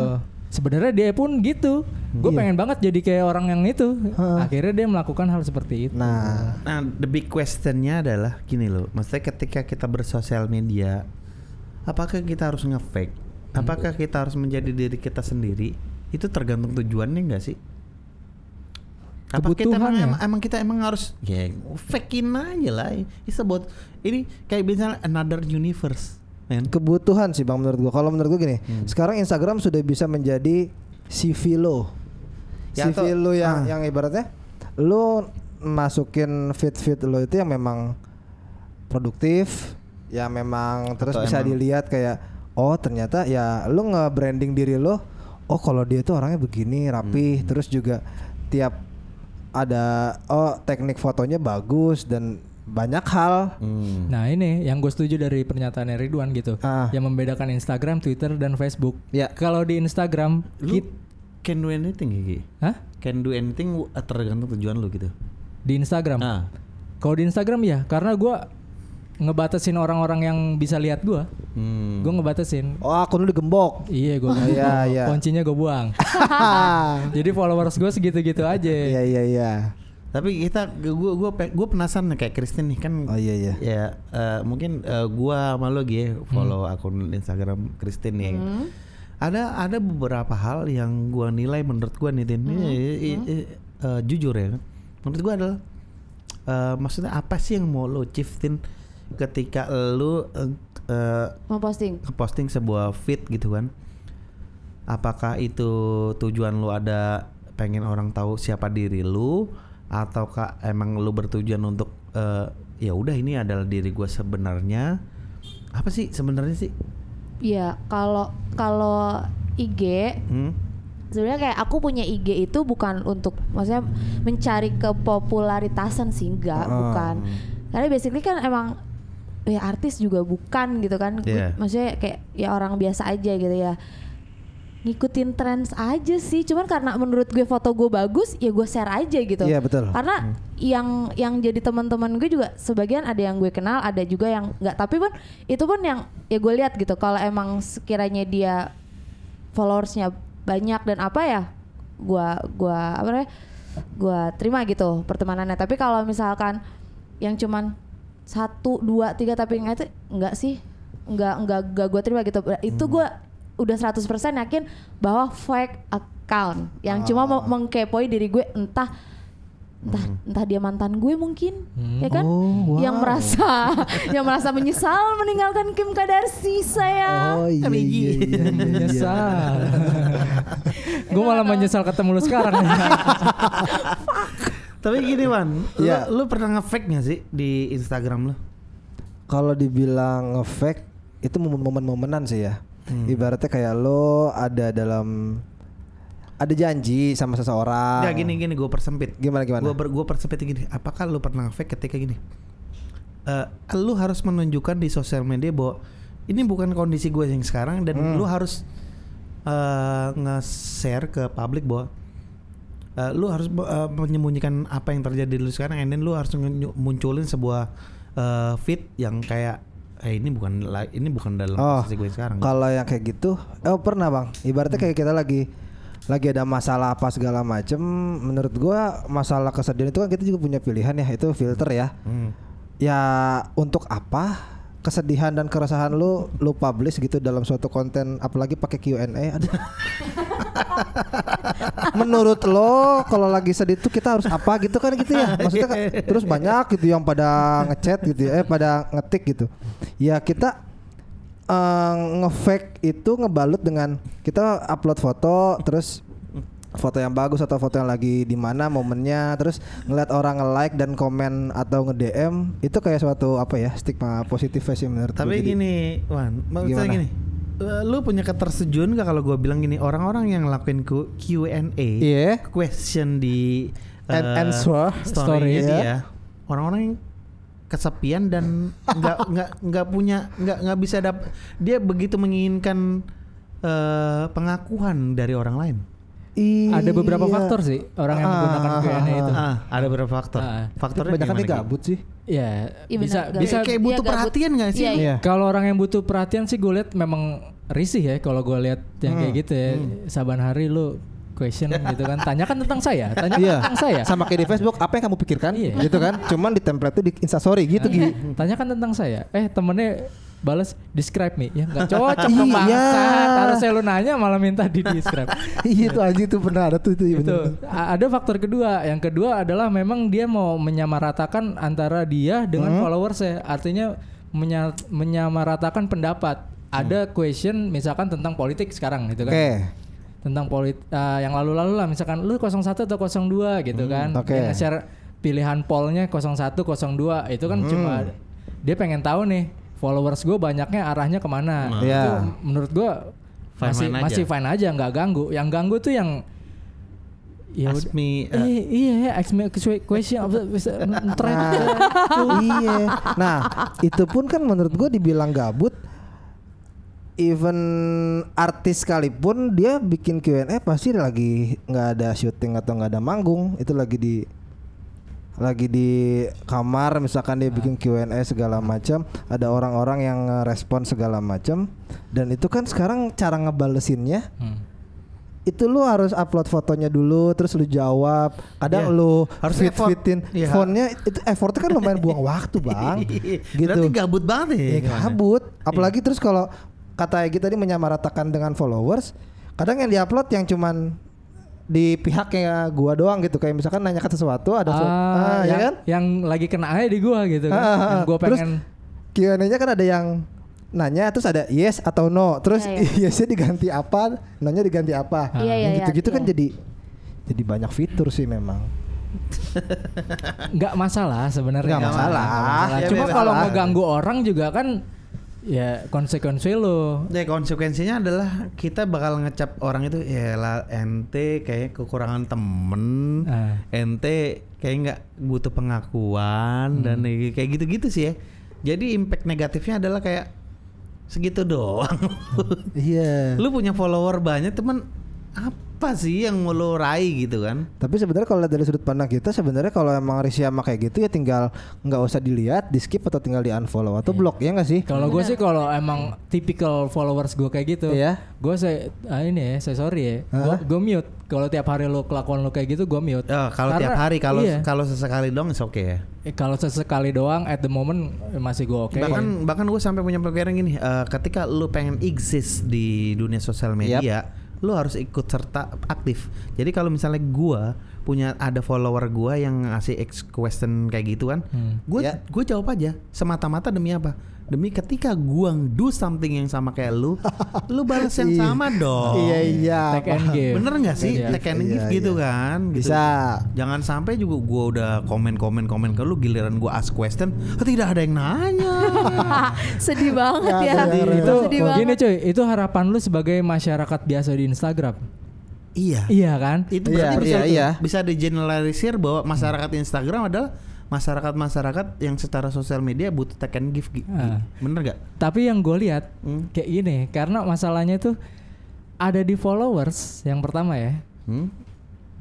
Sebenarnya dia pun gitu. Gue Iya. pengen banget jadi kayak orang yang itu. Heeh. Akhirnya dia melakukan hal seperti itu. nah Nah, the big questionnya adalah gini loh. Maksudnya ketika kita bersosial media, apakah kita harus nge-fake? Hmm. Apakah kita harus menjadi diri kita sendiri? Itu tergantung tujuannya enggak sih? Apa kita emang, ya? emang, emang kita emang harus ya fakein aja lah. It's about ini kayak misalnya another universe. Men. kebutuhan sih bang menurut gue kalau menurut gue gini Hmm. sekarang Instagram sudah bisa menjadi CV lo Ya, CV atau- lo yang ah. yang ibaratnya lo masukin feed lo itu yang memang produktif ya memang terus Atau bisa emang- dilihat kayak oh ternyata ya lo nge-branding diri lo oh kalau dia tuh orangnya begini rapi Hmm. terus juga tiap ada oh teknik fotonya bagus dan banyak hal Hmm. Nah ini yang gue setuju dari pernyataan Ridwan gitu, Ah. yang membedakan Instagram, Twitter, dan Facebook. Ya. Kalau di Instagram, Lu kit- can do anything Gigi. Hah? Can do anything uh, tergantung tujuan lu gitu. di Instagram. Ah. Kalau di Instagram ya, karena gue ngebatasin orang-orang yang bisa lihat gue, Hmm. gue ngebatasin. oh akun lu digembok Iya gue iya, iya. kuncinya gue buang. Jadi followers gue segitu-gitu aja. Iya iya iya. Tapi kita gue gue gue penasaran kayak Kristin nih kan Oh iya iya. ya eh, mungkin eh, gua sama lo gitu ya follow akun Instagram Kristin nih. Ada ada beberapa hal yang gua nilai menurut gua nih. Ini, i- i- eh, jujur ya menurut gue adalah eh, maksudnya apa sih yang mau lo shiftin ketika lo eh, eh, Mau posting. ngeposting sebuah feed gitu kan apakah itu tujuan lu ada pengen orang tahu siapa diri lu ataukah emang lu bertujuan untuk eh, ya udah ini adalah diri gue sebenarnya apa sih sebenarnya sih Iya, kalau kalau IG Hmm? sebenarnya kayak aku punya IG itu bukan untuk maksudnya mencari kepopularitasan sih enggak, Ah. bukan. Karena basically kan emang ya artis juga bukan gitu kan. Iya. Maksudnya kayak ya orang biasa aja gitu ya. Ngikutin trends aja sih, cuman karena menurut gue foto gue bagus, ya gue share aja gitu. Iya betul. Karena yang yang jadi teman-teman gue juga sebagian ada yang gue kenal, ada juga yang nggak. Tapi pun itu pun yang ya gue lihat gitu. Kalau emang sekiranya dia followersnya banyak dan apa ya, gua gua apa namanya, gua terima gitu pertemanannya. Tapi kalau misalkan yang cuman satu dua tiga tapi nggak itu nggak sih, nggak nggak nggak gue terima gitu. Itu gue udah 100% yakin bahwa fake account yang cuma mau mengkepoi diri gue entah entah entah dia mantan gue mungkin ya kan Oh, wow. yang merasa yang merasa menyesal meninggalkan Kim Kardashian saya Oh iya iya iya. iya, iya. Menyesal. gue malah menyesal ketemu lu sekarang. tapi gini Wan lu, Iya. lu pernah nge-fake gak sih di Instagram lu Kalau dibilang nge-fake itu momen-momenan sih ya. Hmm. Ibaratnya kayak lo ada dalam ada janji sama seseorang. Nggak gini gini gue persempit Gimana gimana? Gue gue persempit gini. Apakah lu pernah fake ketika gini? Eh, lu harus menunjukkan di sosial media bahwa ini bukan kondisi gue yang sekarang dan Hmm. lu harus eh, nge-share ke publik bahwa eh, lu harus eh, menyembunyikan apa yang terjadi di lu sekarang, and then lu harus munculin sebuah eh, feed yang kayak eh ini bukan ini bukan dalam Oh, posisi gue sekarang. Kalau yang kayak gitu, oh pernah bang. Ibaratnya kayak kita lagi lagi ada masalah apa segala macem. Menurut gua masalah kesedihan itu kan kita juga punya pilihan ya. Itu filter ya. Hmm. Ya untuk apa kesedihan dan keresahan lu lu publish gitu dalam suatu konten apalagi pakai Q&A aduh. Menurut lo kalau lagi sedih tuh kita harus apa gitu kan gitu ya maksudnya kan, terus banyak gitu yang pada ngechat gitu ya eh pada ngetik gitu ya kita eh, nge-fake itu ngebalut dengan kita upload foto terus foto yang bagus atau foto yang lagi di mana momennya terus ngeliat orang nge-like dan komen atau nge-DM itu kayak suatu apa ya stigma positif sih menurut gue. Tapi Jadi, gini, Wan, maksudnya Gimana? gini. Eh, lu punya ketersetujuan gak kalau gue bilang gini orang-orang yang ngelakuin Q- Q&A Iya. question di And eh, answer story story, dia ya. orang-orang yang kesepian dan nggak nggak nggak punya nggak nggak bisa dap dia begitu menginginkan eh, pengakuan dari orang lain Ada beberapa Iya. faktor sih orang yang menggunakan Ah, Q&A itu. ah ada beberapa faktor Ah. faktornya gimana, Ki? gabut sih. Ya, Iya bisa bisa gabut. kayak butuh Iya, perhatian nggak sih Iya, iya. Iya. Kalau orang yang butuh perhatian sih gue lihat memang risih ya kalau gue lihat yang kayak gitu ya. Saban hari lu question gitu kan. Tanyakan tentang saya, tanyakan Iya. tentang saya. Sama kayak di Facebook, apa yang kamu pikirkan? Iya. Gitu kan? Cuman di template itu di Instastory gitu Gi. Tanyakan tentang saya. Eh temennya balas describe me ya nggak cocok Iya. dong bangsat. Harusnya lu nanya malah minta di describe. Iya tuh anjing tuh pernah ada tuh itu. iya itu ada faktor kedua yang kedua adalah memang dia mau menyamaratakan antara dia dengan Hmm. followers ya artinya menya- menyamaratakan pendapat ada question misalkan tentang politik sekarang gitu kan Oke. tentang polit uh, yang lalu-lalu lah misalkan lu 01 atau 02 gitu kan oke. Dia nge-share pilihan pollnya 01 02 itu kan cuma dia pengen tahu nih followers gue banyaknya arahnya ke mana Nah. itu Iya. menurut gue masih aja. masih fine aja nggak ganggu yang ganggu tuh yang ya Ask udah- me, uh, Eh, iya, ask me a question bisa thread. Nah, iya. Nah, itu pun kan menurut gue dibilang gabut. Even artis sekalipun dia bikin Q&A pasti lagi nggak ada syuting atau nggak ada manggung, itu lagi di lagi di kamar misalkan dia bikin Q&A segala macam, ada orang-orang yang respon segala macam dan itu kan sekarang cara ngebalesinnya Hmm. itu lu harus upload fotonya dulu terus lu jawab kadang Iya. lu Harus fit fitin Iya. fontnya itu effortnya kan lumayan buang waktu bang gitu Berarti gabut banget ya. ya gimana? kabut apalagi terus kalau kata Egi tadi menyamaratakan dengan followers kadang yang diupload yang cuman di pihaknya gua doang gitu kayak misalkan nanyakan sesuatu ada sesuatu ah, ya yang, kan yang lagi kena aja di gua gitu kan. Ah, ah, ah. yang gua Terus pengen Q&A-nya kan ada yang nanya terus ada yes atau no terus Iya, yesnya diganti apa nanya diganti apa Iya, iya, Yang iya, gitu-gitu kan iya. jadi jadi banyak fitur sih memang nggak masalah sebenarnya. Nggak masalah. Ya, Cuma kalau lah. ngeganggu orang juga kan ya konsekuensi lo. Ya konsekuensinya adalah kita bakal ngecap orang itu ya lah ente kayak kekurangan temen, Ah. ente kayak nggak butuh pengakuan dan kayak gitu-gitu sih ya. Jadi impact negatifnya adalah kayak segitu doang. iya lu punya follower banyak teman apa sih yang mau lo raih gitu kan? Tapi sebenarnya kalau dari sudut pandang kita sebenarnya kalau emang Risya sama kayak gitu ya tinggal nggak usah dilihat, di skip atau tinggal di unfollow atau blok ya nggak sih? Kalau gue sih kalau emang typical followers gue kayak gitu, Iya. gue saya ah ini ya, saya sorry ya, gue gue mute. Kalau tiap hari lo kelakuan lo kayak gitu, gue mute. Oh, kalau tiap hari kalau iya. kalau sesekali dong is oke ya. Eh, kalau sesekali doang, at the moment eh, masih gue oke. Bahkan bahkan gue sampai punya pikiran gini, eh, ketika lu pengen exist di dunia sosial media, lu harus ikut serta aktif. Jadi kalau misalnya gua punya ada follower gua yang ngasih X question kayak gitu kan, gue Ya. gue jawab aja semata-mata demi apa? Demi ketika gua do something yang sama kayak lu, lu balas yang Iya. sama dong. Iya iya. Take and give. Bener nggak sih? Iya. Take and Iya, give gitu iya. kan? Gitu. Bisa. Jangan sampai juga gua udah komen-komen-komen ke lu giliran gua ask question, "Ah, tidak ada yang nanya. Sedih banget Ya, ya. bener. itu Sedih gini banget. cuy, itu harapan lu sebagai masyarakat biasa di Instagram. iya. Iya kan? Itu Iya, berarti bisa iya, iya. bisa digeneralisir bahwa masyarakat Instagram adalah masyarakat-masyarakat yang secara sosial media butuh take and give. Gi- Ah. Bener gak? Tapi yang gue lihat Hmm. kayak gini, karena masalahnya tuh ada di followers yang pertama ya. Hmm?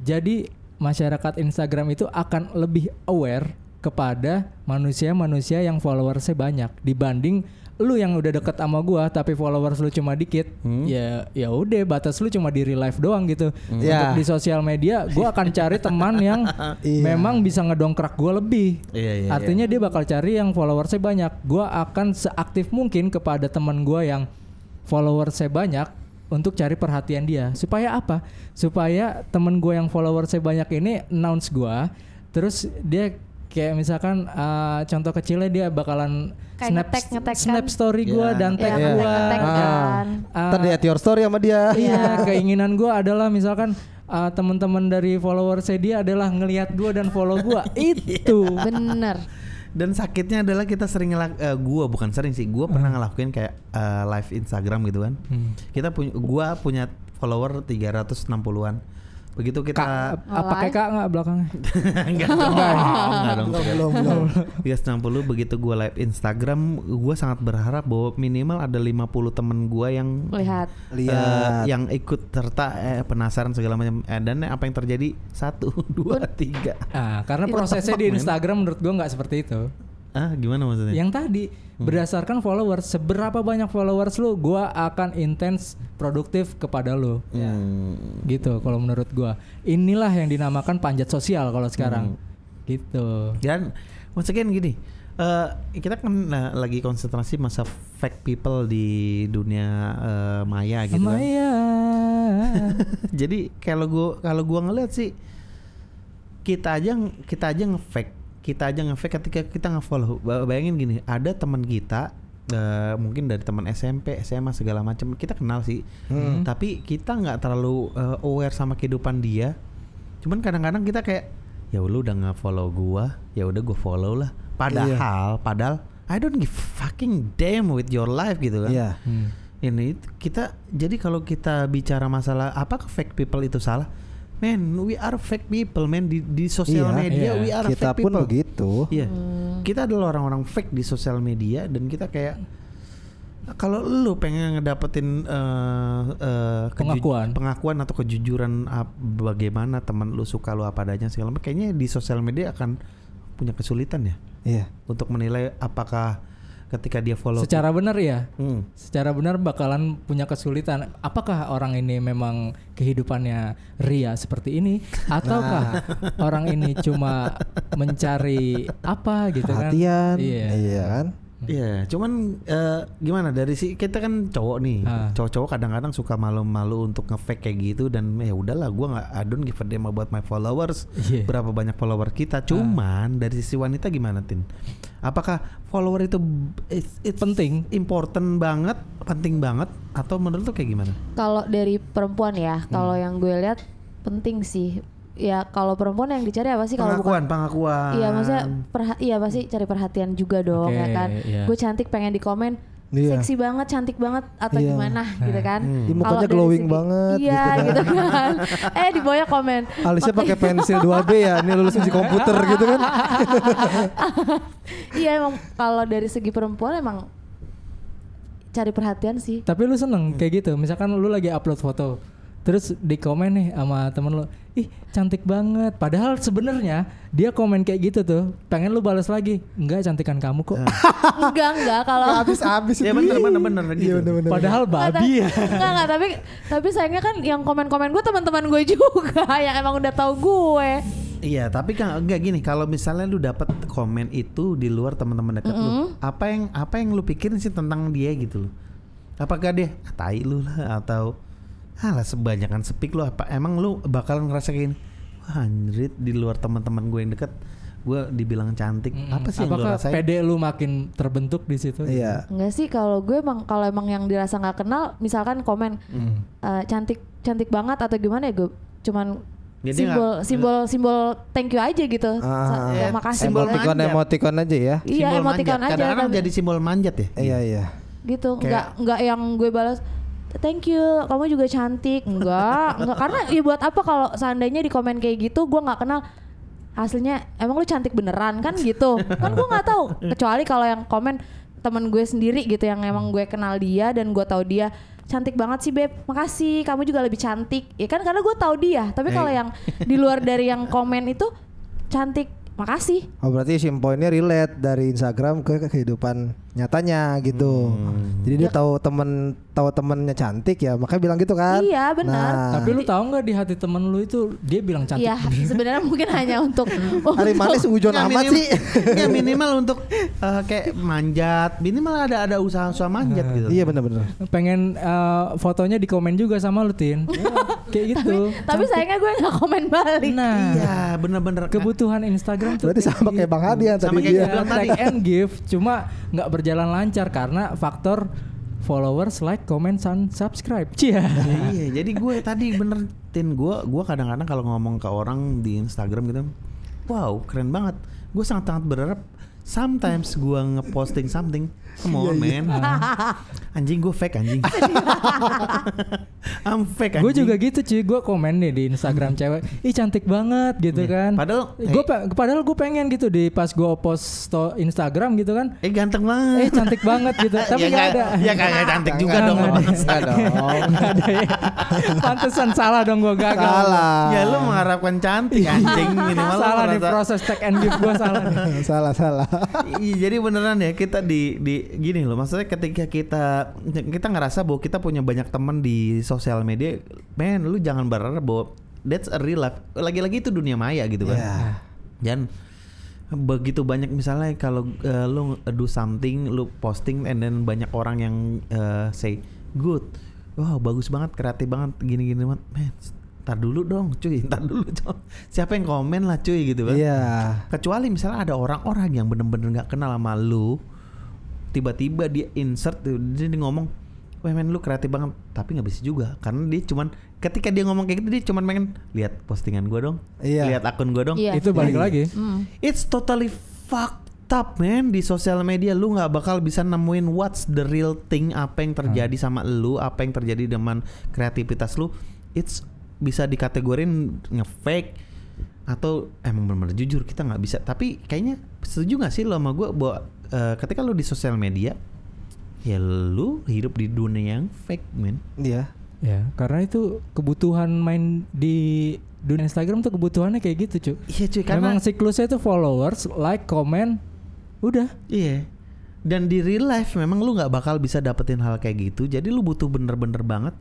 Jadi masyarakat Instagram itu akan lebih aware kepada manusia-manusia yang followersnya banyak dibanding lu yang udah deket sama gua tapi followers lu cuma dikit Hmm. ya ya udah batas lu cuma di real life doang gitu. Ya. untuk di sosial media gua akan cari teman yang Iya. memang bisa ngedongkrak gua lebih. Iya, iya, artinya dia bakal cari yang followersnya banyak. Gua akan seaktif mungkin kepada teman gua yang followersnya banyak untuk cari perhatian dia. Supaya apa? Supaya temen gue yang followersnya banyak ini announce gua terus dia kayak misalkan uh, contoh kecilnya dia bakalan Kayak snap nge-tag- nge-tag snap kan? story gua Ya. dan tag Iya. gua nge-tag kan. Ah, Ntar di at your story sama dia. Iya, keinginan gua adalah misalkan uh, teman-teman dari followersnya dia adalah ngelihat gua dan follow gua itu Bener. Dan sakitnya adalah kita sering ngelak eh, gua bukan sering sih, gua pernah ngelakuin kayak eh, live Instagram gitu kan. Hmm. Kita punya gua punya follower 360-an. Begitu kita Kak, apa pakai kak nggak belakangnya? enggak dong, enggak dong. Belum, belum, belum. 360 begitu gua live Instagram, gua sangat berharap bahwa minimal ada 50 temen gua yang Lihat. Lihat. eh, yang ikut serta eh, penasaran segala macam eh, dan apa yang terjadi satu dua tiga Nah, karena prosesnya di? Instagram menurut gua nggak seperti itu. Ah gimana maksudnya Yang tadi berdasarkan followers, seberapa banyak followers lu, gua akan intens produktif kepada lu. Hmm. Gitu kalau menurut gua. Inilah yang dinamakan panjat sosial kalau sekarang. Gitu. dan maksudnya gini eh, kita kan nah, lagi konsentrasi masa fake people di dunia eh, maya gitu kan. Maya. jadi kalau gua kalau gua ngeliat sih kita aja kita aja ngefake kita aja ngefake ketika kita ngefollow. Ba- bayangin gini ada teman kita eh, mungkin dari teman SMP SMA segala macam kita kenal sih. Hmm. tapi kita nggak terlalu eh, aware sama kehidupan dia. Cuman kadang-kadang kita kayak ya lu udah nge-follow gua ya udah gua follow lah. Padahal padahal I don't give fucking damn with your life gitu kan. Iya. Hmm. ini kita jadi kalau kita bicara masalah apakah fake people itu salah man we are fake people man di di sosial Iya, media iya. we are Kita fake pun people begitu. iya kita adalah orang-orang fake di sosial media dan kita kayak kalau lu pengen ngedapetin eh, eh, keju- Pengakuan. pengakuan atau kejujuran ap- bagaimana teman lu suka lu apa adanya segala macam kayaknya di sosial media akan punya kesulitan ya Iya. untuk menilai apakah ketika dia follow Secara benar ya. Hmm. Secara benar bakalan punya kesulitan. Apakah orang ini memang kehidupannya ria seperti ini ataukah orang ini cuma mencari apa gitu kan? Perhatian. Iya. Iya kan? Iya, cuman eh, gimana dari si kita kan cowok nih, Ah. cowok-cowok kadang-kadang suka malu-malu untuk nge-fake kayak gitu dan ya udahlah, gua nggak don't give a damn about my followers, Iya. berapa banyak follower kita. Cuman dari sisi wanita gimana tin? Apakah follower itu it's, it's Penting. important banget, penting banget, atau menurut lu kayak gimana? Kalau dari perempuan ya, kalau yang gue lihat penting sih. Ya kalau perempuan yang dicari apa sih kalau bukan pengakuan, pengakuan. Iya maksudnya perha- iya pasti cari perhatian juga dong Oke, ya kan. iya. Gue cantik pengen di komen Iya. seksi banget, cantik banget atau Iya. gimana gitu kan. Ih, mukanya Kalau dari glowing segi- banget Iya gitu gitu kan. eh di bawahnya komen. Alisnya pakai pensil 2B ya, ini lulus uji komputer gitu kan. Iya emang kalau dari segi perempuan emang cari perhatian sih. Tapi lu seneng kayak gitu. Misalkan lu lagi upload foto, terus di komen nih sama temen lu, ih cantik banget. Padahal sebenarnya dia komen kayak gitu tuh, pengen lu balas lagi, enggak cantikan kamu kok. enggak enggak kalau Habis-habis. Ya bener bener bener Iya gitu. bener-bener. Padahal babi ya. Enggak enggak tapi tapi sayangnya kan yang komen-komen gue teman-teman gue juga yang emang udah tahu gue. Iya, tapi kan enggak gini. Kalau misalnya lu dapat komen itu di luar teman-teman dekat lu, apa yang apa yang lu pikirin sih tentang dia gitu loh? Apakah dia "Ah, tai lu lah atau alah sebanyakan sepik lu apa? Emang lu bakalan ngerasa kayak gini? Wah, anjrit di luar teman-teman gue yang dekat, gue dibilang cantik. Apa sih yang lu Apakah rasain? PD lu makin terbentuk di situ? Iya. Enggak sih kalau gue emang kalau emang yang dirasa nggak kenal misalkan komen eh, cantik cantik banget atau gimana ya gue cuman dia simbol nggak- simbol simbol thank you aja gitu. Ah, Sa- ya, makasih simbol. Emoticon emoticon aja ya. Iya Simbol emoticon manjat. aja Kadang-kadang jadi simbol manjat ya. Iya iya. gitu Kayak- nggak nggak yang gue balas thank you. Kamu juga cantik. Enggak. Enggak. Karena ya buat apa kalau seandainya di komen kayak gitu gue nggak kenal. Aslinya emang lu cantik beneran? Kan gitu. Kan gue nggak tahu. Kecuali kalau yang komen temen gue sendiri gitu yang emang gue kenal dia dan gue tahu dia. Cantik banget sih beb. Makasih. Kamu juga lebih cantik. Ya kan? Karena gue tahu dia. Tapi kalau Eh. yang di luar dari yang komen itu cantik. Makasih. Oh berarti sim poinnya relate dari Instagram ke kehidupan nyatanya gitu. Jadi dia tahu temen tahu temennya cantik ya, makanya bilang gitu kan. Iya, benar. Nah, Tapi lu tahu nggak di hati temen lu itu dia bilang cantik. Iya sebenarnya mungkin hanya untuk hari untuk- manis ujon Ya, amat minim- sih. ya minimal untuk eh, kayak manjat, minimal ada ada usaha-usaha manjat gitu. iya benar-benar. Pengen eh, fotonya di komen juga sama lu Tin. kayak gitu. Tapi sayangnya gue nggak komen balik. Nah, Iya, bener-bener. kebutuhan Instagram tuh Berarti sama kayak gitu. Bang Hadi yang Sama tadi kayak dia. tadi. And give cuma nggak berjalan lancar karena faktor followers, like, comment, dan subscribe. Cia. iya, jadi gue tadi bener tin gue gue kadang-kadang kalau ngomong ke orang di Instagram gitu, wow keren banget. Gue sangat-sangat berharap sometimes gue ngeposting something, come on man, anjing gue fake anjing, I'm fake anjing. Gue juga gitu cuy, gue komen nih di Instagram cewek, ih cantik banget gitu Iya. kan. Padahal, gue eh- padahal gue pengen gitu di pas gue post Instagram gitu kan, eh ganteng banget. eh cantik banget gitu, tapi ya, nggak nggak- ada. Ya kagak cantik juga Nggak, dong. Enggak dong. Ada ya. Pantesan salah dong gue gagal. Salah. Ya lu mengharapkan cantik anjing minimal salah nih merasa- proses tag and give gue salah nih. salah salah. Iya, jadi beneran ya kita di di gini loh. Maksudnya ketika kita kita ngerasa bahwa kita punya banyak teman di sosial media, men, lu jangan berharap bahwa that's a real life. Lagi-lagi itu dunia maya gitu kan. Iya. Dan begitu banyak misalnya kalau uh, lu do something, lu posting and then banyak orang yang uh, say good. Wow, bagus banget, kreatif banget, gini-gini banget. Men, ntar dulu dong, cuy. Ntar dulu, coy. Siapa yang komen lah, cuy gitu kan. Iya. Kecuali misalnya ada orang-orang yang bener-bener nggak kenal sama lu, tiba-tiba dia insert, tuh, dia ngomong, wah men lu kreatif banget, tapi nggak bisa juga, karena dia cuman ketika dia ngomong kayak gitu dia cuman pengen lihat postingan gua dong, Iya. lihat akun gua dong. Iya. Itu balik lagi. Hmm. It's totally fucked up man di sosial media lu nggak bakal bisa nemuin what's the real thing apa yang terjadi sama lu apa yang terjadi dengan kreativitas lu it's bisa dikategorin nge-fake atau emang benar-benar jujur kita nggak bisa tapi kayaknya setuju nggak sih lo sama gue bahwa eh, ketika lu di sosial media ya lu hidup di dunia yang fake man Iya. Ya, karena itu kebutuhan main di dunia Instagram tuh kebutuhannya kayak gitu, cuy. iya cuy karena Memang siklusnya itu followers, like, comment, udah. Iya. Dan di real life memang lu nggak bakal bisa dapetin hal kayak gitu. Jadi lu butuh bener-bener banget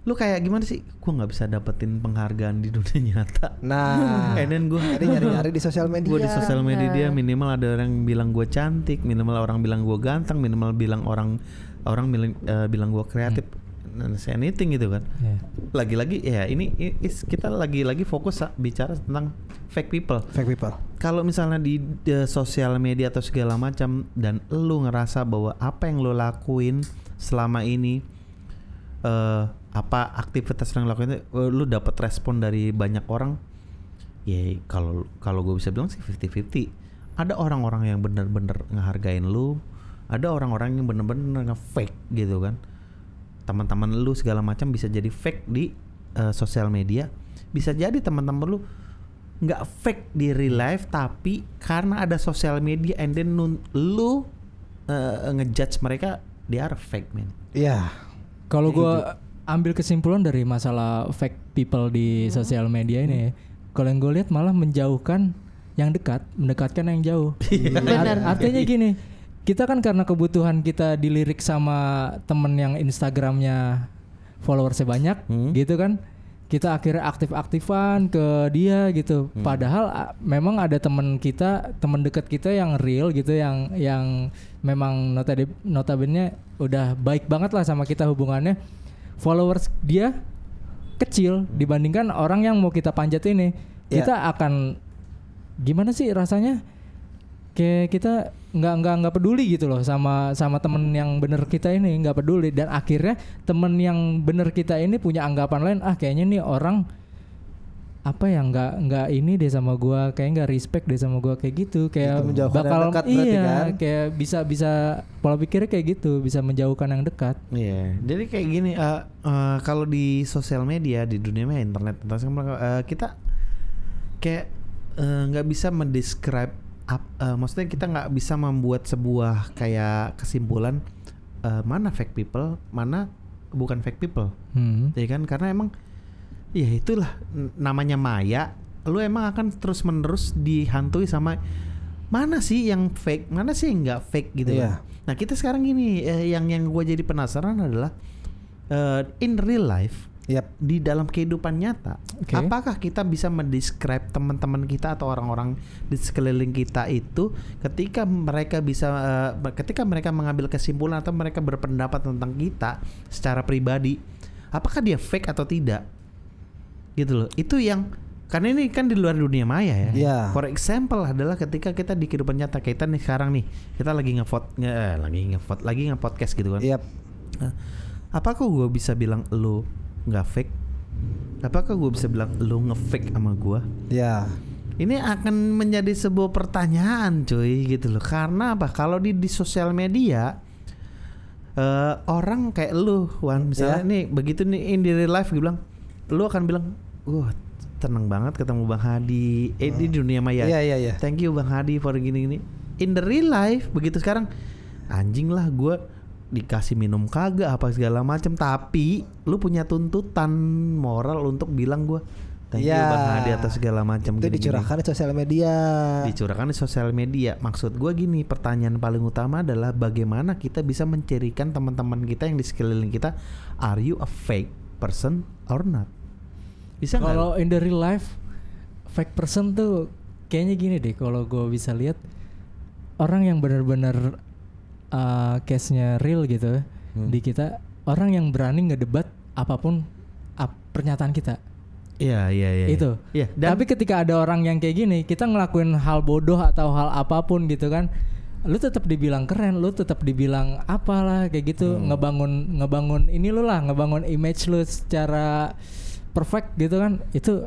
lu kayak gimana sih? Gua nggak bisa dapetin penghargaan di dunia nyata. Nah, And then gue Jadi nyari-nyari di sosial media. Gue di sosial media dia minimal ada orang yang bilang gue cantik, minimal orang bilang gue ganteng, minimal bilang orang orang bilang eh, bilang gue kreatif, Hmm. dan say anything gitu kan. Ya. Lagi-lagi ya ini i- is- kita lagi-lagi fokus sa- bicara tentang fake people. fake people. Kalau misalnya di, di sosial media atau segala macam dan lu ngerasa bahwa apa yang lu lakuin selama ini eh apa aktivitas yang lu lakuin itu, eh, lu dapat respon dari banyak orang? Ya kalau kalau gue bisa bilang sih 50-50 ada orang-orang yang bener-bener ngehargain lu ada orang-orang yang bener-bener nge-fake gitu kan. Teman-teman lu segala macam bisa jadi fake di eh, sosial media. Bisa jadi teman-teman lu nggak fake di real life tapi karena ada sosial media and then nun- lu eh, ngejudge mereka they are fake man Iya. Kalau gua ambil kesimpulan dari masalah fake people di sosial media ini, ya, kalau yang gue lihat malah menjauhkan yang dekat, mendekatkan yang jauh. Benar. Art- artinya gini, kita kan karena kebutuhan kita dilirik sama temen yang Instagramnya followersnya banyak, Hmm. gitu kan. Kita akhirnya aktif-aktifan ke dia gitu. Padahal a- memang ada temen kita, temen dekat kita yang real gitu, yang yang memang notabene notabene udah baik banget lah sama kita hubungannya. Followers dia kecil dibandingkan orang yang mau kita panjat ini. Ya. Kita akan gimana sih rasanya? Kayak kita nggak nggak nggak peduli gitu loh sama sama temen yang bener kita ini nggak peduli dan akhirnya temen yang bener kita ini punya anggapan lain ah kayaknya nih orang apa ya nggak nggak ini deh sama gua kayak nggak respect deh sama gua kayak gitu kayak Gitu, bakal dekat berarti iya kan? kayak bisa bisa pola pikirnya kayak gitu bisa menjauhkan yang dekat Iya, jadi kayak gini. eh, eh, kalau di sosial media di dunia maya internet, eh, kita kayak nggak bisa mendescribe, ap- eh, maksudnya kita nggak bisa membuat sebuah kayak kesimpulan eh, mana fake people, mana bukan fake people, Hmm. ya kan? Karena emang, ya itulah namanya maya. Lu emang akan terus menerus dihantui sama mana sih yang fake, mana sih yang nggak fake gitu Iya. kan. Nah kita sekarang gini, eh, yang yang gue jadi penasaran adalah eh, in real life Yap. di dalam kehidupan nyata, Oke. apakah kita bisa mendescribe teman-teman kita atau orang-orang di sekeliling kita itu ketika mereka bisa, eh, ketika mereka mengambil kesimpulan atau mereka berpendapat tentang kita secara pribadi, apakah dia fake atau tidak? Gitu loh. Itu yang karena ini kan di luar dunia maya ya. Iya. For example adalah ketika kita di kehidupan nyata kita nih sekarang nih kita lagi ngevote nge, eh, lagi ngevote lagi nge-podcast gitu kan. Yap. Nah, apakah gue bisa bilang lu nggak fake? Apakah gue bisa bilang lu nge-fake sama gue? Ya. Ini akan menjadi sebuah pertanyaan cuy gitu loh. Karena apa? Kalau di di sosial media eh orang kayak lu Wan misalnya Ya. nih begitu nih in the real life gue bilang lu akan bilang wah tenang banget ketemu Bang Hadi eh di dunia maya Iya, iya, iya. thank you Bang Hadi for gini-gini in the real life begitu sekarang anjing lah gue dikasih minum kagak apa segala macam tapi lu punya tuntutan moral untuk bilang gue thank you Ya. Bang Hadi atas segala macam Itu gini-gini." dicurahkan di sosial media. dicurahkan di sosial media. Maksud gua gini, pertanyaan paling utama adalah bagaimana kita bisa mencirikan teman-teman kita yang di sekeliling kita, are you a fake person or not? Bisa nggak? Kalau in the real life fake person tuh kayaknya gini deh kalau gue bisa lihat orang yang benar-benar uh, case-nya real gitu Hmm. di kita orang yang berani ngedebat apa pun ap- pernyataan kita. Iya, iya, iya. itu. Iya, dan Tapi ketika ada orang yang kayak gini, kita ngelakuin hal bodoh atau hal apa pun gitu kan, lu tetap dibilang keren, lu tetap dibilang apalah kayak gitu, Hmm. ngebangun ngebangun ini lu lah, ngebangun image lu secara perfect gitu kan, itu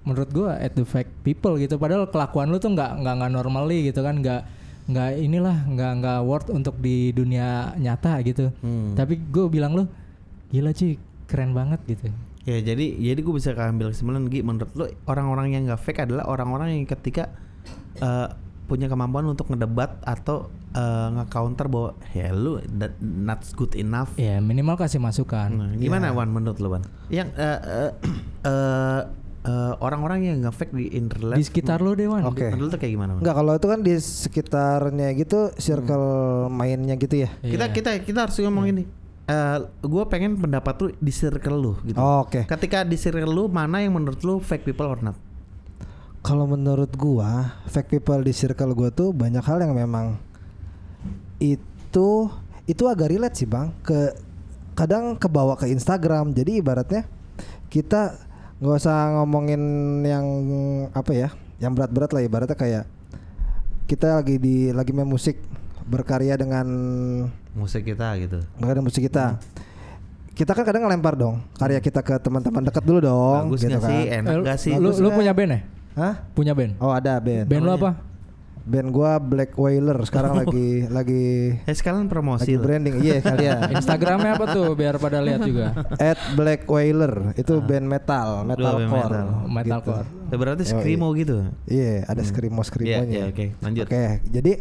menurut gua at the fake people gitu. Padahal kelakuan lu tuh nggak nggak nggak normally gitu kan, nggak nggak inilah nggak nggak worth untuk di dunia nyata gitu. Hmm. Tapi gue bilang lu gila sih keren banget gitu. ya jadi jadi gue bisa ambil kesimpulan Gi, menurut lu orang-orang yang nggak fake adalah orang-orang yang ketika eh, punya kemampuan untuk ngedebat atau eh, nge-counter bahwa ya lu that not good enough Ya minimal kasih masukan. Nah, gimana Wan menurut lu Wan? Yang eh, eh, eh, eh, orang-orang yang nge-fake di internet Di sekitar lu deh Wan. Oke. Menurut lu tuh kayak gimana? Wan? Enggak kalau itu kan di sekitarnya gitu circle mainnya gitu ya. Kita Iya. kita kita harus ngomong ini. gue pengen pendapat lu di circle lu gitu. Oh, Oke. Ketika di circle lu mana yang menurut lu fake people or not? Kalau menurut gua, fake people di circle gua tuh banyak hal yang memang itu itu agak relate sih bang. Ke kadang kebawa ke Instagram. Jadi ibaratnya kita nggak usah ngomongin yang apa ya, yang berat-berat lah ibaratnya kayak kita lagi di lagi main musik berkarya dengan Musik kita gitu. dengan musik kita. Kita kan kadang ngelempar dong karya kita ke teman-teman dekat dulu dong. Bagus gitu nggak sih? kan. Enak Eh, nggak sih? Lu, lu punya band ya? Hah? Punya band? Oh ada band. Band lu apa? Band gua Black Whaler sekarang lagi lagi Eh sekalian promosi lagi branding. Iya kalian. Instagramnya apa tuh biar pada lihat juga. At Black Whaler itu band metal, metalcore. band metal. Metalcore. Eh, Berarti Yoi. screamo gitu. Iya, ada skrimo Iya, skrimonya. iya, oke, lanjut. Oke, jadi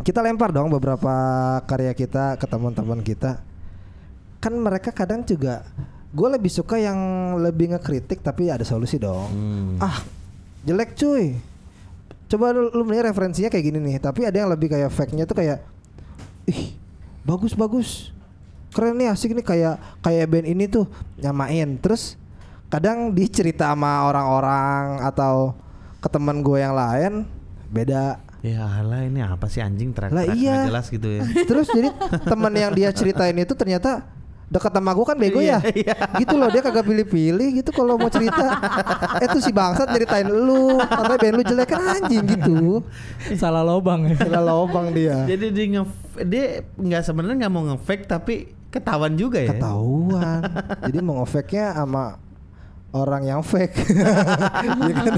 kita lempar dong beberapa karya kita ke teman-teman kita. Kan mereka kadang juga gue lebih suka yang lebih ngekritik tapi ada solusi dong. Hmm. Ah, jelek cuy. Coba lu, lu melihat referensinya kayak gini nih, tapi ada yang lebih kayak fake-nya tuh kayak ih, bagus bagus. Keren nih asik nih kayak kayak band ini tuh nyamain. Terus kadang dicerita sama orang-orang atau ke teman gue yang lain beda. Ya alah ini apa sih anjing Lah teriak-teriak iya. jelas gitu ya. Terus jadi teman yang dia ceritain itu ternyata dekat sama gue kan bego ya. Gitu loh dia kagak pilih-pilih gitu kalau mau cerita. eh tuh si bangsat ceritain lu, katanya band lu jelek kan anjing gitu. Salah lobang ya. Kira lobang dia. Jadi dia nge dia nggak sebenarnya nggak mau nge-fake tapi ketahuan juga ya. Ketahuan. Jadi mau nge-fake-nya sama orang yang fake. Iya kan?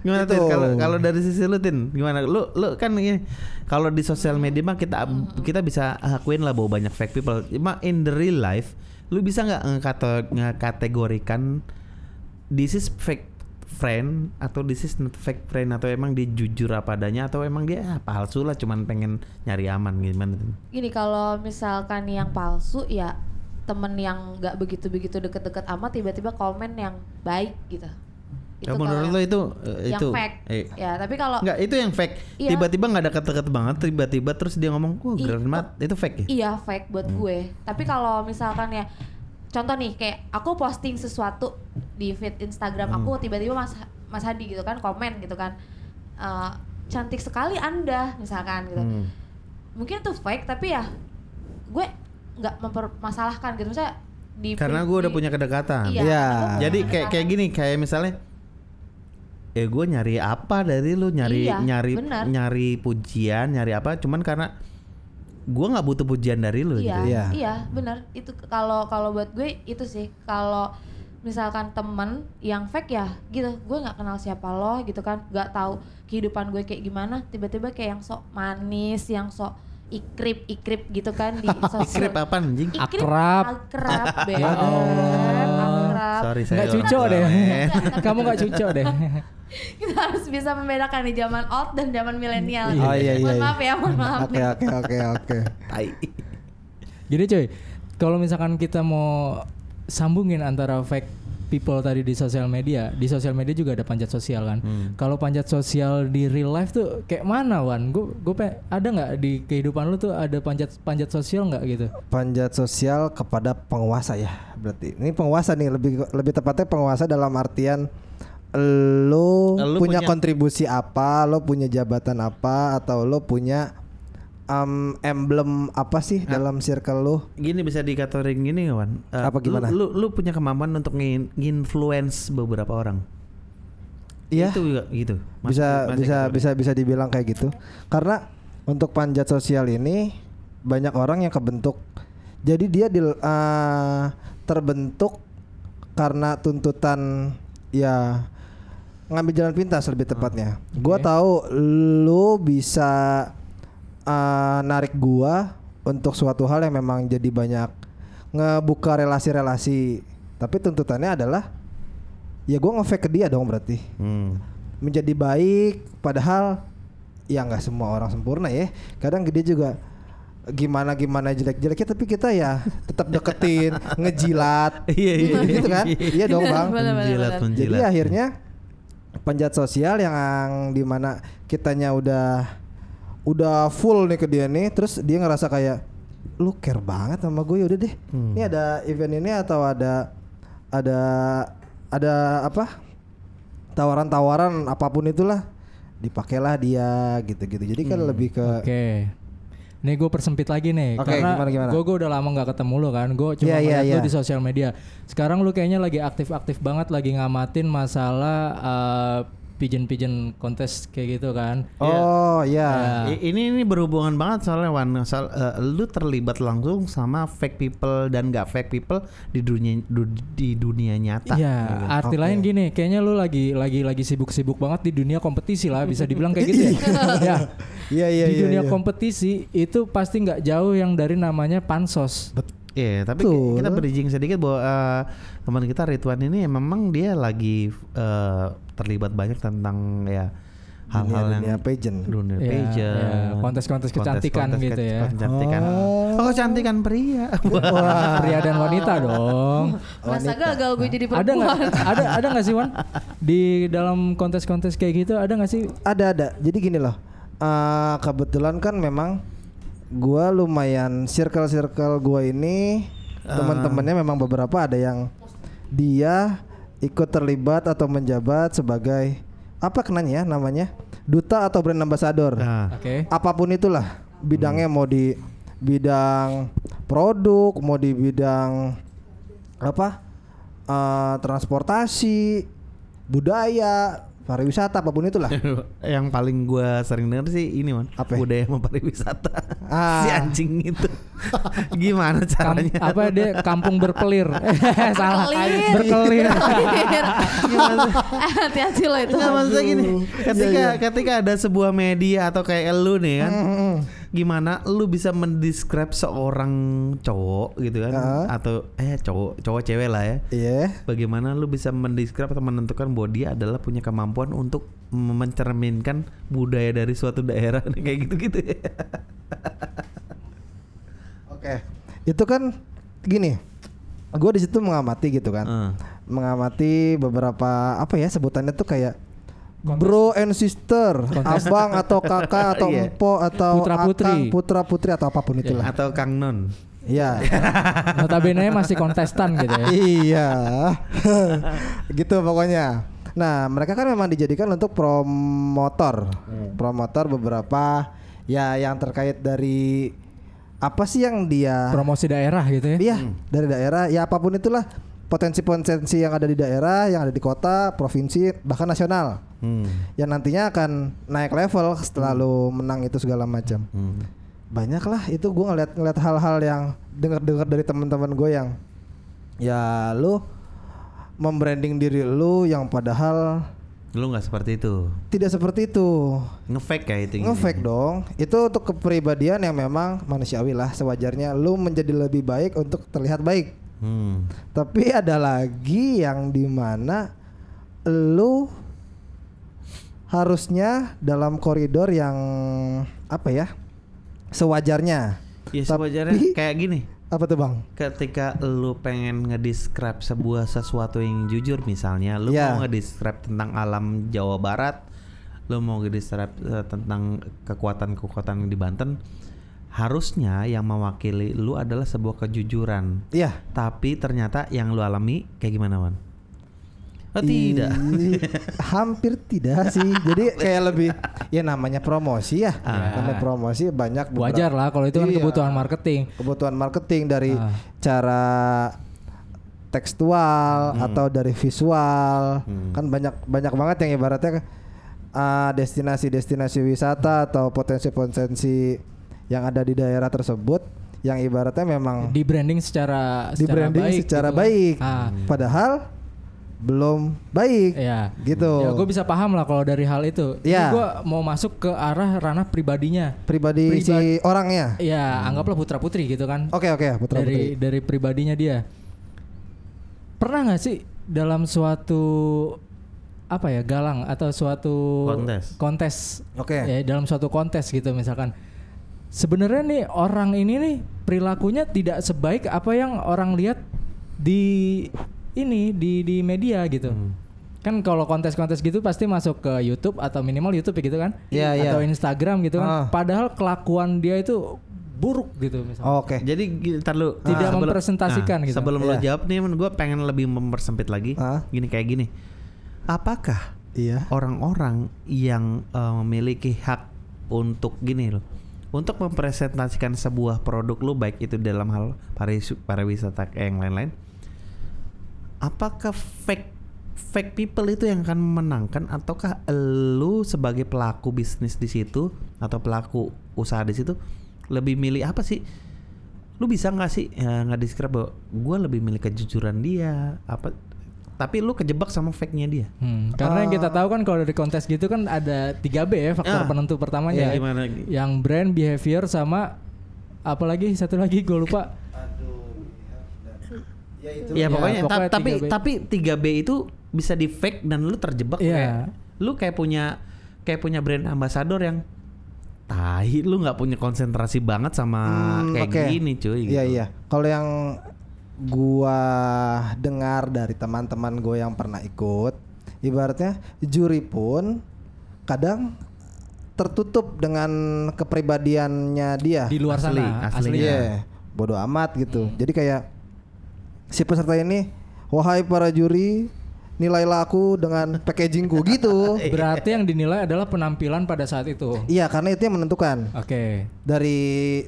Gimana Gitu. tuh kalau kalau dari sisi lu Tin gimana lu lu kan ini kalau di sosial media mah kita kita bisa akuin lah bahwa banyak fake people cuma in the real life lu bisa nggak ngekate- ngekategorikan this is fake friend atau this is not fake friend atau emang dia jujur apa adanya atau emang dia ah, palsu lah cuman pengen nyari aman gimana? Gini kalau misalkan yang palsu ya temen yang nggak begitu-begitu deket-deket amat tiba-tiba komen yang baik gitu. Kalau kalau menurut yang- lu itu eh, yang itu fake. eh, Ya, tapi kalau Enggak, itu yang fake. Iya. Tiba-tiba nggak ada deket-deket banget, tiba-tiba terus dia ngomong, "Wah, I- keren banget." Itu fake ya? iya fake buat Hmm. gue. Tapi kalau misalkan ya contoh nih kayak aku posting sesuatu di feed Instagram Hmm. aku tiba-tiba Mas Mas Hadi gitu kan komen gitu kan. eh, cantik sekali Anda misalkan gitu. Hmm. Mungkin itu fake tapi ya gue nggak mempermasalahkan gitu misalnya di Karena gue udah punya kedekatan. Iya. Iya. Jadi kayak kayak gini, kayak misalnya eh gue nyari apa dari lu nyari Iya, nyari benar. nyari pujian nyari apa cuman karena gue nggak butuh pujian dari lu Iya, gitu Iya. iya, benar. Itu kalau kalau buat gue itu sih kalau misalkan temen yang fake ya gitu, gue nggak kenal siapa lo gitu kan, nggak tahu kehidupan gue kayak gimana, tiba-tiba kayak yang sok manis, yang sok ikrip ikrip gitu kan di sosial. Ikrip apa anjing? Ikrip, Akrab. akrab, Beb. Ya Allah. akrab. Sorry saya. Cucok tua, deh. Kamu nggak cucok deh. Kita harus bisa membedakan nih zaman old dan zaman milenial. Oh iya iya. Mohon iya. maaf ya, mohon maaf. Oke oke oke oke. Tai. Gini cuy, kalau misalkan kita mau sambungin antara fake people tadi di sosial media, di sosial media juga ada panjat sosial kan. Hmm. Kalau panjat sosial di real life tuh kayak mana Wan? Gue gue ada nggak di kehidupan lu tuh ada panjat panjat sosial nggak gitu? Panjat sosial kepada penguasa ya berarti. Ini penguasa nih lebih lebih tepatnya penguasa dalam artian lo Lu punya, punya- kontribusi apa, lo punya jabatan apa atau lo punya um, emblem apa sih dalam circle lo? Gini bisa dikatakan gini nggak, Wan? Eh, Apa gimana? Lu, lu, lu punya kemampuan untuk nge-influence beberapa orang. Iya. Itu juga gitu. Mas- bisa mas- bisa bisa bisa dibilang kayak gitu karena untuk panjat sosial ini banyak orang yang kebentuk jadi dia di, eh, terbentuk karena tuntutan ya ngambil jalan pintas lebih tepatnya gua Oke. tahu lu bisa eh, narik gua untuk suatu hal yang memang jadi banyak ngebuka relasi-relasi. Tapi tuntutannya adalah ya gua nge-fake ke dia dong berarti. Hmm. menjadi baik padahal ya nggak semua orang sempurna ya. Kadang dia juga gimana gimana jelek-jeleknya tapi kita ya tetap deketin ngejilat. Iya, iya, gitu, gitu kan? iya dong bang. Menjilat, menjilat. jadi akhirnya panjat sosial yang di mana kitanya udah udah full nih ke dia nih terus dia ngerasa kayak lu care banget sama gue udah deh. Hmm. Ini ada event ini atau ada ada ada apa? Tawaran-tawaran apa pun itulah dipakailah dia gitu-gitu. Jadi kan lebih ke Oke. Nih gue persempit lagi nih Oke, karena gimana, gimana? gue udah lama nggak ketemu lo kan. Gue cuma ngeliat lo iya. di sosial media. Sekarang lu kayaknya lagi aktif-aktif banget lagi ngamatin masalah uh, pigeon-pigeon kontes kayak gitu kan. Oh Ya. ya. I- ini ini berhubungan banget soalnya Wan soal eh, lu terlibat langsung sama fake people dan gak fake people di dunia du- di dunia nyata. Iya, arti Oke. lain gini, kayaknya lu lagi lagi lagi sibuk-sibuk banget di dunia kompetisi lah, bisa dibilang kayak gitu ya. ya. Iya iya di iya. dunia iya. kompetisi itu pasti nggak jauh yang dari namanya pansos. Iya, tapi Betul. kita bridging sedikit bahwa eh, teman kita Ridwan ini memang dia lagi eh, terlibat banyak tentang ya hal-hal yang dunia pageant. dunia Ya, pageant, ya, kontes-kontes kecantikan kontes-kontes gitu ke- ya. Kecantikan. Oh. Oh, kecantikan pria. Pria dan wanita dong. Masa gagal gue jadi ada nggak? perempuan. Ada ada nggak sih Wan? Di dalam kontes-kontes kayak gitu ada nggak sih? Ada ada. Jadi gini loh. eh, kebetulan kan memang gua lumayan circle-circle gua ini teman-temannya memang beberapa ada yang dia ikut terlibat atau menjabat sebagai apa kenanya ya namanya duta atau brand ambassador. Nah, Oke. Apa pun itulah bidangnya mau di bidang produk, mau di bidang apa? eh, transportasi, budaya, pariwisata apa pun itulah. yang paling gua sering denger sih ini man Apa? budaya sama pariwisata Ah. si anjing itu gimana Kam- caranya apa dia kampung berkelir. Salah. Berkelir. Berkelir. Hati-hati loh itu. Nggak maksudnya gini ketika ketika ada sebuah media atau kayak lu nih kan Mm-mm. Gimana lu bisa mendescribe seorang cowok gitu kan Ah. atau eh cowok cowok cewek lah ya Iya. bagaimana lu bisa mendescribe atau menentukan bahwa dia adalah punya kemampuan untuk mencerminkan budaya dari suatu daerah kayak gitu-gitu ya. Oke. Itu kan gini. Gue di situ mengamati gitu kan. Eh. Mengamati beberapa apa ya sebutannya tuh kayak Bro and sister, abang atau kakak atau Iya. empo atau Putra putri. akang, putra putri atau apa pun itulah. atau Kang Non Iya. Notabene masih kontestan gitu ya. iya. gitu pokoknya. Nah, mereka kan memang dijadikan untuk promotor. Promotor beberapa ya yang terkait dari apa sih yang dia Promosi daerah gitu ya. Iya, dari daerah ya apa pun itulah potensi-potensi yang ada di daerah, yang ada di kota, provinsi, bahkan nasional. Hmm. Yang nantinya akan naik level setelah lu menang itu segala macam. Hmm. Banyak lah itu gue ngeliat ngeliat hal-hal yang dengar-dengar dari teman-teman gue yang ya lu membranding diri lu yang padahal lu nggak seperti itu tidak seperti itu. ngefake kayak itu Ngefake dong. Itu untuk kepribadian yang memang manusiawi lah sewajarnya lu menjadi lebih baik untuk terlihat baik. hmm. Tapi ada lagi yang di mana lu harusnya dalam koridor yang apa ya sewajarnya. ya Tapi- sewajarnya kayak gini Apa tuh bang? ketika lu pengen ngedescribe sebuah sesuatu yang jujur misalnya lu Ya. mau ngedescribe tentang alam Jawa Barat lu mau ngedescribe eh, tentang kekuatan-kekuatan di Banten harusnya yang mewakili lu adalah sebuah kejujuran Iya. tapi ternyata yang lu alami kayak gimana Wan? Oh tidak hampir tidak sih. Jadi kayak lebih ya namanya promosi ya. Ah. Namanya promosi banyak beberapa- Wajar lah kalau itu kan Iya. kebutuhan marketing. kebutuhan marketing dari Ah. cara tekstual atau dari visual Hmm. kan banyak banyak banget yang ibaratnya uh, destinasi-destinasi wisata atau potensi-potensi yang ada di daerah tersebut yang ibaratnya memang Di branding secara di secara branding baik secara gitu kan. baik Ah, padahal belum baik ya. gitu Ya gue bisa paham lah kalau dari hal itu. Iya. Gue mau masuk ke arah ranah pribadinya. pribadi si Pribadi- orangnya Ya anggaplah putra putri gitu kan. oke oke putra dari putri dari pribadinya dia. Pernah nggak sih dalam suatu apa ya galang atau suatu Kontes. kontes oke ya dalam suatu kontes gitu misalkan sebenarnya nih orang ini nih perilakunya tidak sebaik apa yang orang lihat di ini di di media gitu Hmm. kan kalau kontes-kontes gitu pasti masuk ke YouTube atau minimal YouTube gitu kan Iya, iya. atau Instagram gitu kan Ah. padahal kelakuan dia itu buruk gitu misalnya. Oh, Oke. Jadi gini, ntar lu Tidak sebelum- mempresentasikan gitu. Sebelum lo Iya. jawab nih, gue pengen lebih mempersempit lagi. Ah. Gini kayak gini. Apakah Iya. orang-orang yang eh, memiliki hak untuk gini loh, untuk mempresentasikan sebuah produk lu baik itu dalam hal pariwisata kayak yang lain-lain, apakah fake fake people itu yang akan memenangkan ataukah lu sebagai pelaku bisnis di situ atau pelaku usaha di situ lebih milih apa sih? Lu bisa nggak sih ya, nggak describe bahwa gue lebih milih kejujuran dia apa? Tapi lu kejebak sama fake-nya dia. Hmm, karena yang kita tahu kan kalau dari kontes gitu kan ada 3B ya faktor Ah. penentu pertamanya. Iya, ya. gimana? Yang brand behavior sama apalagi satu lagi gue lupa. Ya itu. Ya, Ya, pokoknya, ta- pokoknya tapi 3B. tapi 3B itu bisa di fake dan lu terjebak Iya. kayak lu kayak punya kayak punya brand ambassador yang tahi lu nggak punya konsentrasi banget sama Hmm, kayak oke. gini cuy gitu. Iya iya. Kalau yang gua dengar dari teman-teman gue yang pernah ikut, ibaratnya juri pun kadang tertutup dengan kepribadiannya dia. Di luar Asli, sana asli. aslinya. Iya, bodoh amat gitu. Jadi kayak si peserta ini, wahai para juri, nilailah aku dengan packagingku gitu. Berarti yang dinilai adalah penampilan pada saat itu. Iya, karena itu yang menentukan. Oke. Dari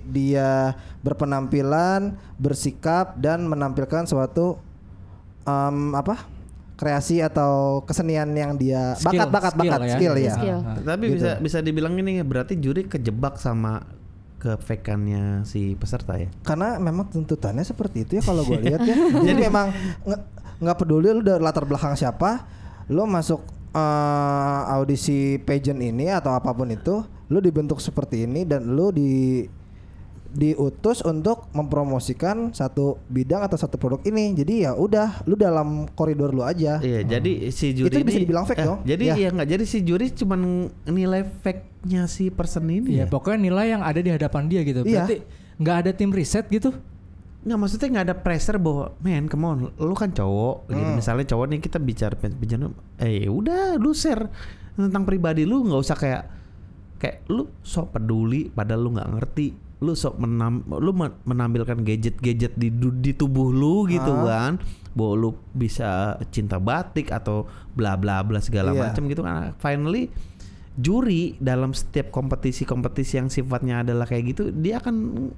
dia berpenampilan, bersikap dan menampilkan suatu em, apa? kreasi atau kesenian yang dia Skill, bakat bakat skill bakat ya. skill ya. Skill. Tapi Gitu. bisa bisa dibilang ini berarti juri kejebak sama kefakannya si peserta ya. Karena memang tuntutannya seperti itu ya kalau gue lihat ya. Jadi memang nggak peduli lu dari latar belakang siapa, lu masuk eh, audisi pageant ini atau apa pun itu, lu dibentuk seperti ini dan lu di diutus untuk mempromosikan satu bidang atau satu produk ini. Jadi ya udah, lu dalam koridor lu aja. Iya, jadi si juri Itu bisa dibilang fake eh, dong? Jadi Iya. ya nggak jadi si juri cuman nilai fake-nya si person ini Iya, ya. pokoknya nilai yang ada di hadapan dia gitu. Iya. Berarti nggak ada tim riset gitu. Nggak maksudnya nggak ada pressure bahwa man come on lu kan cowok gitu Hmm. misalnya cowok nih kita bicara bicara eh udah lu share tentang pribadi lu nggak usah kayak kayak lu sok peduli padahal lu nggak ngerti lu sok menam lu men- menampilkan gadget-gadget di di tubuh lu gitu Ah. kan bahwa lu bisa cinta batik atau bla bla bla segala Iya. macam gitu kan finally juri dalam setiap kompetisi-kompetisi yang sifatnya adalah kayak gitu dia akan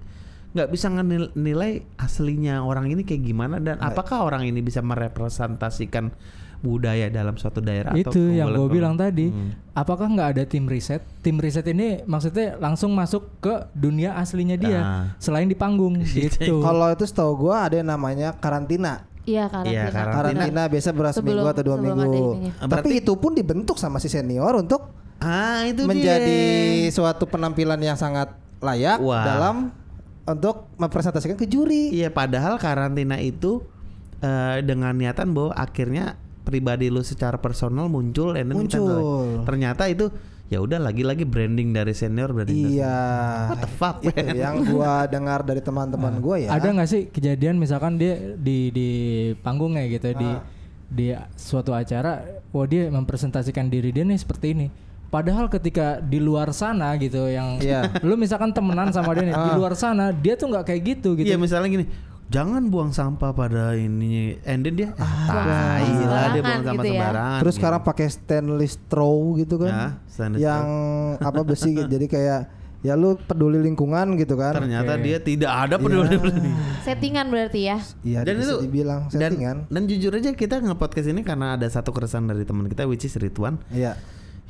nggak bisa nilai aslinya orang ini kayak gimana dan apakah orang ini bisa merepresentasikan budaya dalam suatu daerah atau itu yang gue bilang tadi. Hmm. Apakah nggak ada tim riset? Tim riset ini maksudnya langsung masuk ke dunia aslinya dia Nah. selain di panggung gitu. Kalau itu setahu gua ada yang namanya karantina. Iya karantina. Iya, karantina. Karantina biasa beras Sebelum- minggu atau dua minggu. ininya. Tapi Berarti- itu pun dibentuk sama si senior untuk ah itu menjadi dia. suatu penampilan yang sangat layak Wah. dalam untuk mempresentasikan ke juri. Iya, padahal karantina itu eh, dengan niatan bahwa akhirnya pribadi lu secara personal muncul, and then kita Muncul. nilai. Ternyata itu ya udah lagi-lagi branding dari senior branding dari Iya. What the fuck, Itu man? yang gua dengar dari teman-teman gua ya. Ada nggak sih kejadian misalkan dia di di panggungnya gitu di Ah. di suatu acara, wah dia mempresentasikan diri dia nih seperti ini. Padahal ketika di luar sana gitu yang Iya. lu misalkan temenan sama dia nih di Ah. luar sana dia tuh nggak kayak gitu gitu. Iya misalnya gini, jangan buang sampah pada ini, and then dia, ah, tai lah dia buang sampah gitu ya. sembarangan. Terus gitu. sekarang pakai stainless straw gitu kan. Ya, stainless yang apa besi gitu. Jadi kayak ya lu peduli lingkungan gitu kan. ternyata Oke. dia tidak ada peduli Settingan berarti ya. Iya, dan itu dibilang dan, settingan. dan jujur aja kita nge-podcast ini karena ada satu keresahan dari teman kita which is Ridwan. Iya.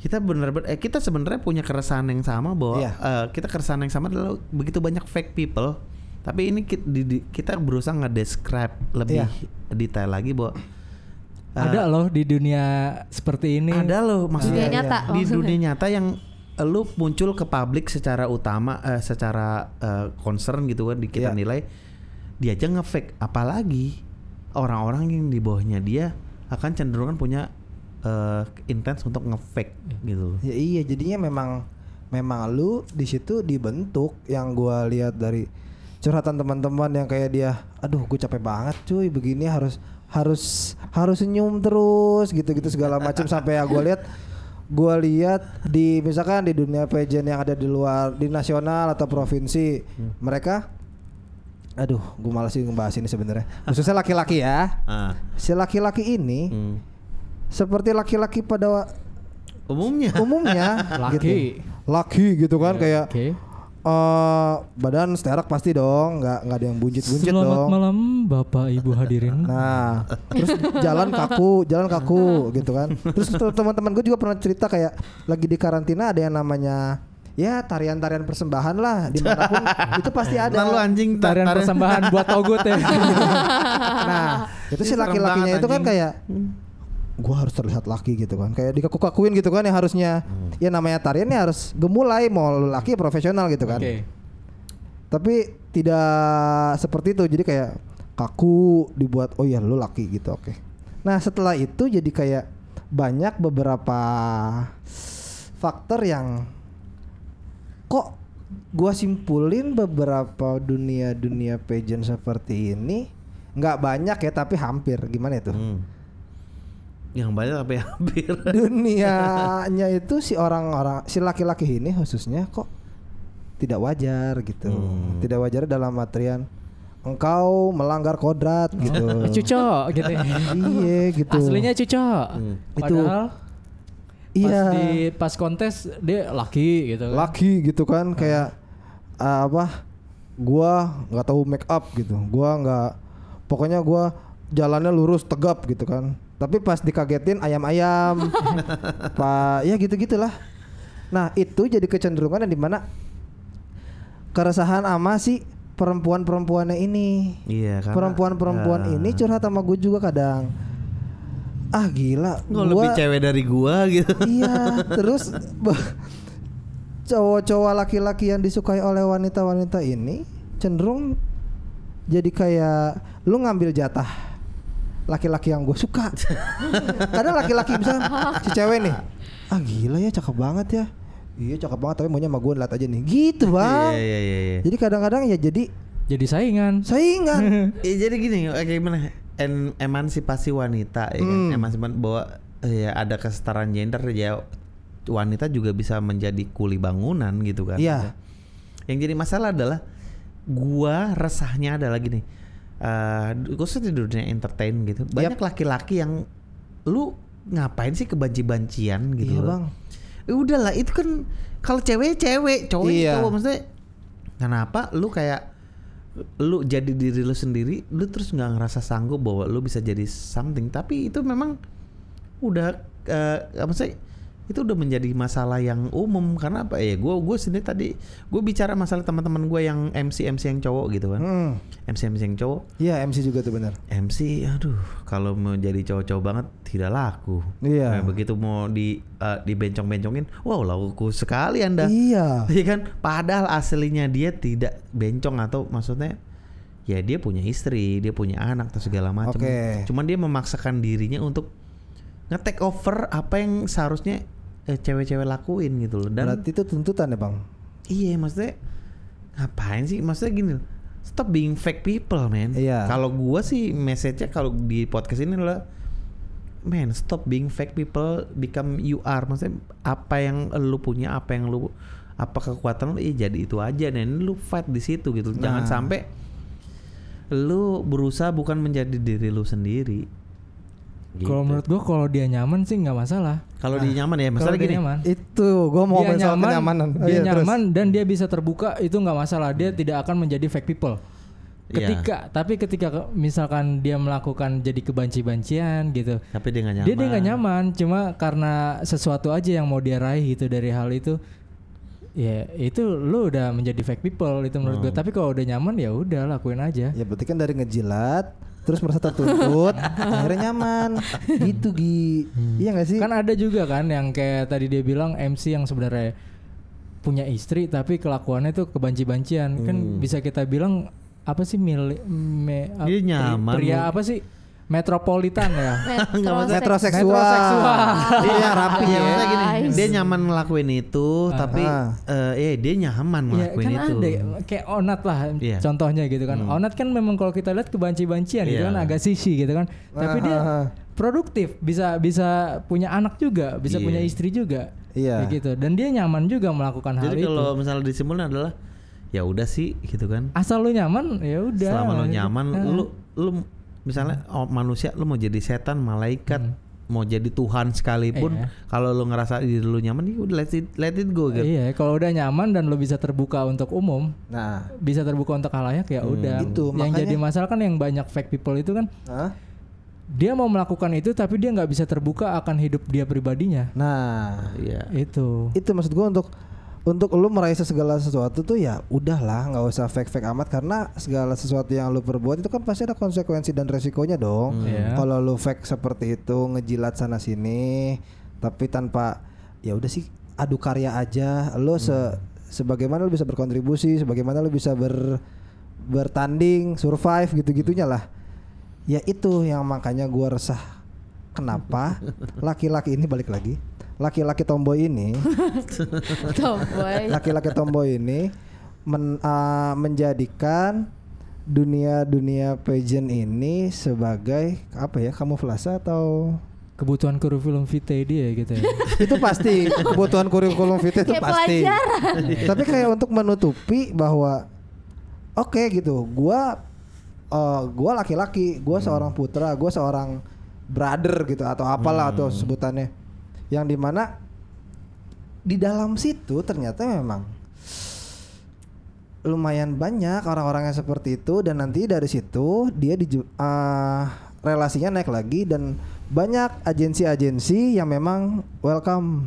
Kita benar-benar eh kita sebenarnya punya keresahan yang sama bahwa Iya. eh, kita keresahan yang sama adalah begitu banyak fake people. Tapi ini kita, kita berusaha nge-describe lebih Iya. detail lagi bahwa eh, Ada loh di dunia seperti ini. ada loh maksudnya Dunia nyata di maksudnya. dunia nyata yang lu muncul ke publik secara utama eh, secara eh, concern gitu kan di kita Iya. nilai dia aja nge-fake apalagi orang-orang yang di bawahnya dia akan cenderung kan punya eh, intens untuk nge-fake gitu loh. Ya iya, jadinya memang memang lu di situ dibentuk yang gua lihat dari curhatan teman-teman yang kayak dia, aduh gue capek banget cuy, begini harus harus harus senyum terus gitu-gitu segala macam sampai ya gua lihat gua lihat di misalkan di dunia pageant yang ada di luar di nasional atau provinsi mereka aduh gue malas sih ngebahas ini sebenarnya khususnya laki-laki ya Ah. si laki-laki ini Hmm. Seperti laki-laki pada Umumnya. umumnya Laki. gitu. laki gitu kan kayak Oke. eh badan sterak pasti dong nggak nggak ada yang buncit-buncit Selamat dong malam Bapak Ibu hadirin. Nah, terus jalan kaku, jalan kaku gitu kan. Terus teman-teman gue juga pernah cerita kayak lagi di karantina ada yang namanya ya tarian-tarian persembahan lah di mana pun itu pasti ada. Nah, lu anjing ta- Tarian tarian- persembahan buat Togut ya. Nah, itu si laki-lakinya itu kan kayak gua harus terlihat laki gitu kan. Kayak dikaku-kakuin gitu kan yang harusnya ya namanya tarian ya harus gemulai mau laki profesional gitu kan. Oke. Tapi tidak seperti itu. Jadi kayak kaku dibuat oh ya lu laki gitu. Oke. Nah, setelah itu jadi kayak banyak beberapa faktor yang kok gua simpulin beberapa dunia-dunia pageant seperti ini nggak banyak ya tapi hampir gimana itu Hmm. Yang banyak tapi hampir. dunianya itu si orang-orang si laki-laki ini khususnya kok tidak wajar gitu Hmm. tidak wajar dalam materian engkau melanggar kodrat gitu Cuco gitu. ya. iya gitu Aslinya Cuco. Hmm. Itu. Padahal iya pas di pas kontes dia laki gitu. kan. laki gitu kan kayak uh, apa gua nggak tahu make up gitu gua nggak pokoknya gua jalannya lurus tegap gitu kan tapi pas dikagetin ayam-ayam. Pak ya gitu gitulah nah itu jadi kecenderungan yang di mana keresahan ama si perempuan-perempuannya ini. Iya perempuan-perempuan ini curhat sama gue juga kadang. Ah gila Nggak lebih gua- cewek dari gua gitu. Iya, terus cowok-cowok laki-laki yang disukai oleh wanita-wanita ini cenderung jadi kayak lu ngambil jatah laki-laki yang gue suka. Kadang laki-laki bisa si cewek nih, ah gila ya cakep banget ya. Iya cakep banget tapi maunya sama gue lihat aja nih. Gitu bang. Iya iya iya. iya. Jadi kadang-kadang ya jadi Jadi saingan. saingan. Eh, jadi gini, kayak gimana? En- emansipasi wanita ya kan? Hmm. Emansipasi bahwa eh, ya ada kesetaraan gender ya wanita juga bisa menjadi kuli bangunan gitu kan. Iya. Yang jadi masalah adalah gua resahnya adalah gini. Eh khususnya di dunia entertain gitu. Banyak laki-laki yang lu ngapain sih kebanci-bancian gitu Iya loh. bang. Ya udahlah itu kan kalau cewek cewek, cowok Iya. cowok maksudnya kenapa lu kayak lu jadi diri lu sendiri, lu terus nggak ngerasa sanggup bahwa lu bisa jadi something, tapi itu memang udah eh, apa sih? Itu udah menjadi masalah yang umum karena apa ya? Gue gue sendiri tadi gue bicara masalah teman-teman gue yang MC MC yang cowok gitu kan, Hmm. MC MC yang cowok, Iya MC juga tuh benar. MC, aduh, kalau mau jadi cowok-cowok banget tidak laku. Iya. Nah, begitu mau di eh, dibencong-bencongin, wow laku sekali anda. Iya. Iya kan? Padahal aslinya dia tidak bencong atau maksudnya ya dia punya istri, dia punya anak atau segala macam. Oke. Cuman dia memaksakan dirinya untuk nge-take over apa yang seharusnya eh, cewek-cewek lakuin gitu loh. Dan Berarti itu tuntutan ya bang. Iya maksudnya ngapain sih? Maksudnya gini loh. Stop being fake people, man. Iya. Kalau gua sih message-nya kalau di podcast ini adalah man, stop being fake people, become you are. Maksudnya apa yang lu punya, apa yang lu apa kekuatan lu, ya jadi itu aja dan lu fight di situ gitu. Jangan Nah. sampai lu berusaha bukan menjadi diri lu sendiri. Gitu. Kalau menurut gua kalau dia nyaman sih nggak masalah. kalau dia nyaman ya, masalah gini. nyaman. Itu gue mau dia nyaman, kenyamanan. Oh, dia iya, terus. nyaman dan dia bisa terbuka itu nggak masalah. Dia tidak akan menjadi fake people. Iya. Ketika tapi ketika ke- misalkan dia melakukan jadi kebanci-bancian gitu, Tapi dia nggak nyaman. dia dia nggak nyaman. Cuma karena sesuatu aja yang mau dia raih gitu dari hal itu, ya itu lu udah menjadi fake people itu menurut gue. Hmm. Tapi kalau udah nyaman ya udah lakuin aja. Ya berarti kan dari ngejilat terus merasa tertuntut akhirnya nyaman. Gitu Gi. Iya gak sih? Kan ada juga kan yang kayak tadi dia bilang MC yang sebenarnya punya istri tapi kelakuannya tuh kebanci-bancian. Kan bisa kita bilang apa sih mil me, Dia nyaman, pria apa sih? Metropolitan ya. metroseksual Metroseksual. iya rapi ya maksudnya gini, Guys. dia nyaman ngelakuin itu, tapi Ah. eh eh, dia nyaman Iya ngelakuin kan itu. ada kayak onat lah Iya. contohnya gitu kan. Onat kan memang kalau kita lihat kebanci-bancian gitu Iya. kan agak sisi gitu kan. Tapi dia produktif, bisa bisa punya anak juga, bisa Iya. punya istri juga. Iya. Kayak gitu. Dan dia nyaman juga melakukan hal Jadi itu. kalau misalnya disimpulkan adalah ya udah sih gitu kan. Asal lu nyaman, ya udah. Selama lu gitu. nyaman, lu lu misalnya oh, manusia lu mau jadi setan, malaikat, mau jadi Tuhan sekalipun, Iya. kalau lu ngerasa diri lu nyaman, ya udah let it let it go gitu. Iya, kalau udah nyaman dan lu bisa terbuka untuk umum, Nah, bisa terbuka untuk halayak ya udah. Itu, yang makanya- jadi masalah kan yang banyak fake people itu kan Hah? dia mau melakukan itu tapi dia nggak bisa terbuka akan hidup dia pribadinya. nah Iya. Itu. itu maksud gua untuk untuk lu meraih segala sesuatu tuh ya udahlah nggak usah fake fake amat karena segala sesuatu yang lu perbuat itu kan pasti ada konsekuensi dan resikonya dong. Iya. Kalau lu fake seperti itu ngejilat sana sini tapi tanpa ya udah sih adu karya aja lu se sebagaimana lu bisa berkontribusi, sebagaimana lu bisa ber bertanding, survive gitu-gitunya lah. Ya itu yang makanya gua resah. Kenapa laki-laki ini balik lagi? Laki-laki tomboy ini Tomboy. laki-laki tomboy ini men- uh, menjadikan dunia-dunia pageant ini sebagai apa ya kamuflase atau? Kebutuhan kurikulum vitae dia gitu ya. itu pasti. Kebutuhan kurikulum vitae itu pasti. tapi kayak untuk menutupi bahwa oke gitu gua uh, gua laki-laki gua seorang putra gua seorang brother gitu atau apalah atau sebutannya yang di mana di dalam situ ternyata memang lumayan banyak orang-orang yang seperti itu dan nanti dari situ dia di relasinya naik lagi dan banyak agensi-agensi yang memang welcome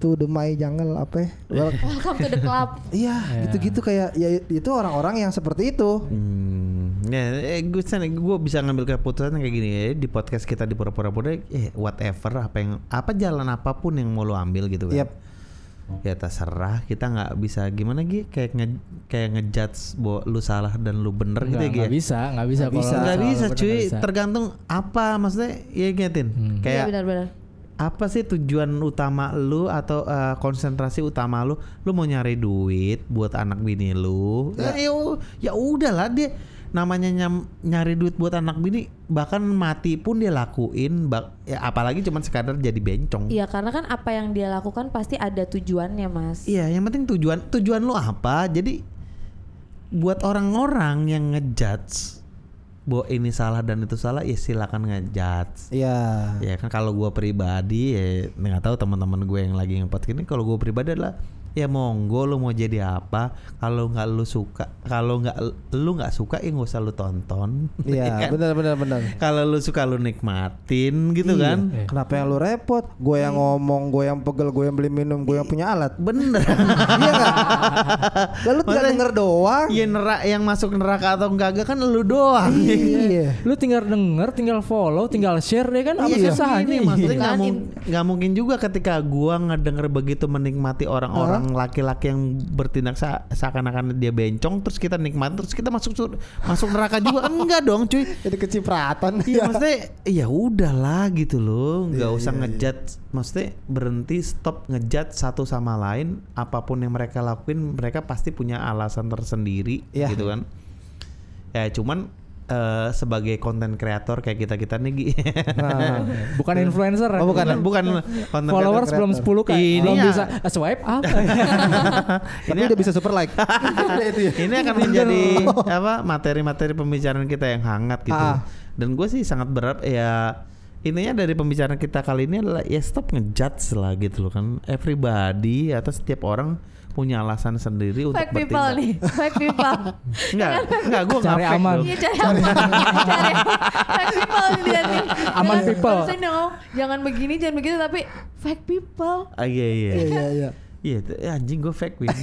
to the my jungle apa ya? Wel- Welcome to the club. Iya, Ya. gitu-gitu kayak ya itu orang-orang yang seperti itu. Hmm, ya, eh, gue gue bisa ngambil keputusan kayak gini ya di podcast kita di pura-pura pura, eh whatever apa yang apa jalan apa pun yang mau lo ambil gitu kan. Yep. Ya terserah kita nggak bisa gimana Gi kayak nge kayak ngejudge bahwa lu salah dan lu bener gitu ya Gi. nggak bisa, nggak bisa. Nggak kalau bisa. Salah bisa benar, cuy, bisa. tergantung apa maksudnya ya ingetin Hmm. Iya kayak benar-benar. apa sih tujuan utama lu atau eh, konsentrasi utama lu lu mau nyari duit buat anak bini lu ya ya, ya udahlah dia namanya nyam- nyari duit buat anak bini bahkan mati pun dia lakuin bak ya apalagi cuman sekadar jadi bencong Iya karena kan apa yang dia lakukan pasti ada tujuannya mas. Iya, yang penting tujuan tujuan lu apa. Jadi buat orang-orang yang ngejudge bahwa ini salah dan itu salah, ya silakan ngejudge. Iya. Ya kan kalau gua pribadi ya nggak tahu teman-teman gue yang lagi ngepost ini kalau gua pribadi adalah ya monggo lu mau jadi apa kalau nggak lu suka kalau nggak lu nggak suka ya nggak usah lu tonton Iya, Ya kan? benar benar benar. kalau lu suka lu nikmatin gitu Iya. kan Kenapa yang lu repot? Gue yang ngomong, gue yang pegel, gue yang beli minum, gue yang punya alat. bener iya kan? Lalu tinggal Maksudnya- denger doang. Iya nerak yang masuk neraka atau enggak kan lu doang. Iya. Lu tinggal denger, tinggal follow, tinggal share deh kan apa Iya, susahnya? ini maksudnya nggak Kan mung- nggak mungkin juga ketika gua ngedenger begitu menikmati orang-orang laki-laki yang bertindak sa- seakan-akan dia bencong terus kita nikmati terus kita masuk sur- masuk neraka juga. Enggak dong cuy. Jadi kecipratan. Iya maksudnya ya udahlah gitu loh. Nggak Iya, usah iya, ngejudge maksudnya berhenti stop ngejudge satu sama lain. Apa pun yang mereka lakuin mereka pasti punya alasan tersendiri Iya. gitu kan. Ya cuman eh, sebagai konten kreator kayak kita kita nih Gi. Nah, Bukan influencer. Oh, bukan. bukan konten Followers belum 10 kan. Ini belum ya. bisa eh, swipe up. tapi udah bisa super like. ya. ini akan menjadi apa materi-materi pembicaraan kita yang hangat gitu. Ah. Dan gue sih sangat berharap ya intinya dari pembicaraan kita kali ini adalah ya stop ngejudge lah gitu loh kan. Everybody atau setiap orang punya alasan sendiri untuk Fake people bertindak. nih, fake people. Enggak, enggak gue enggak Cari fake aman. Iya cari aman. cari fake people nih dia nih. Aman Jangan- people. Maksudnya dong, jangan begini, jangan begitu tapi fake people. Ah, iya iya. Iya iya iya. Iya, itu- eh, anjing gue fake win.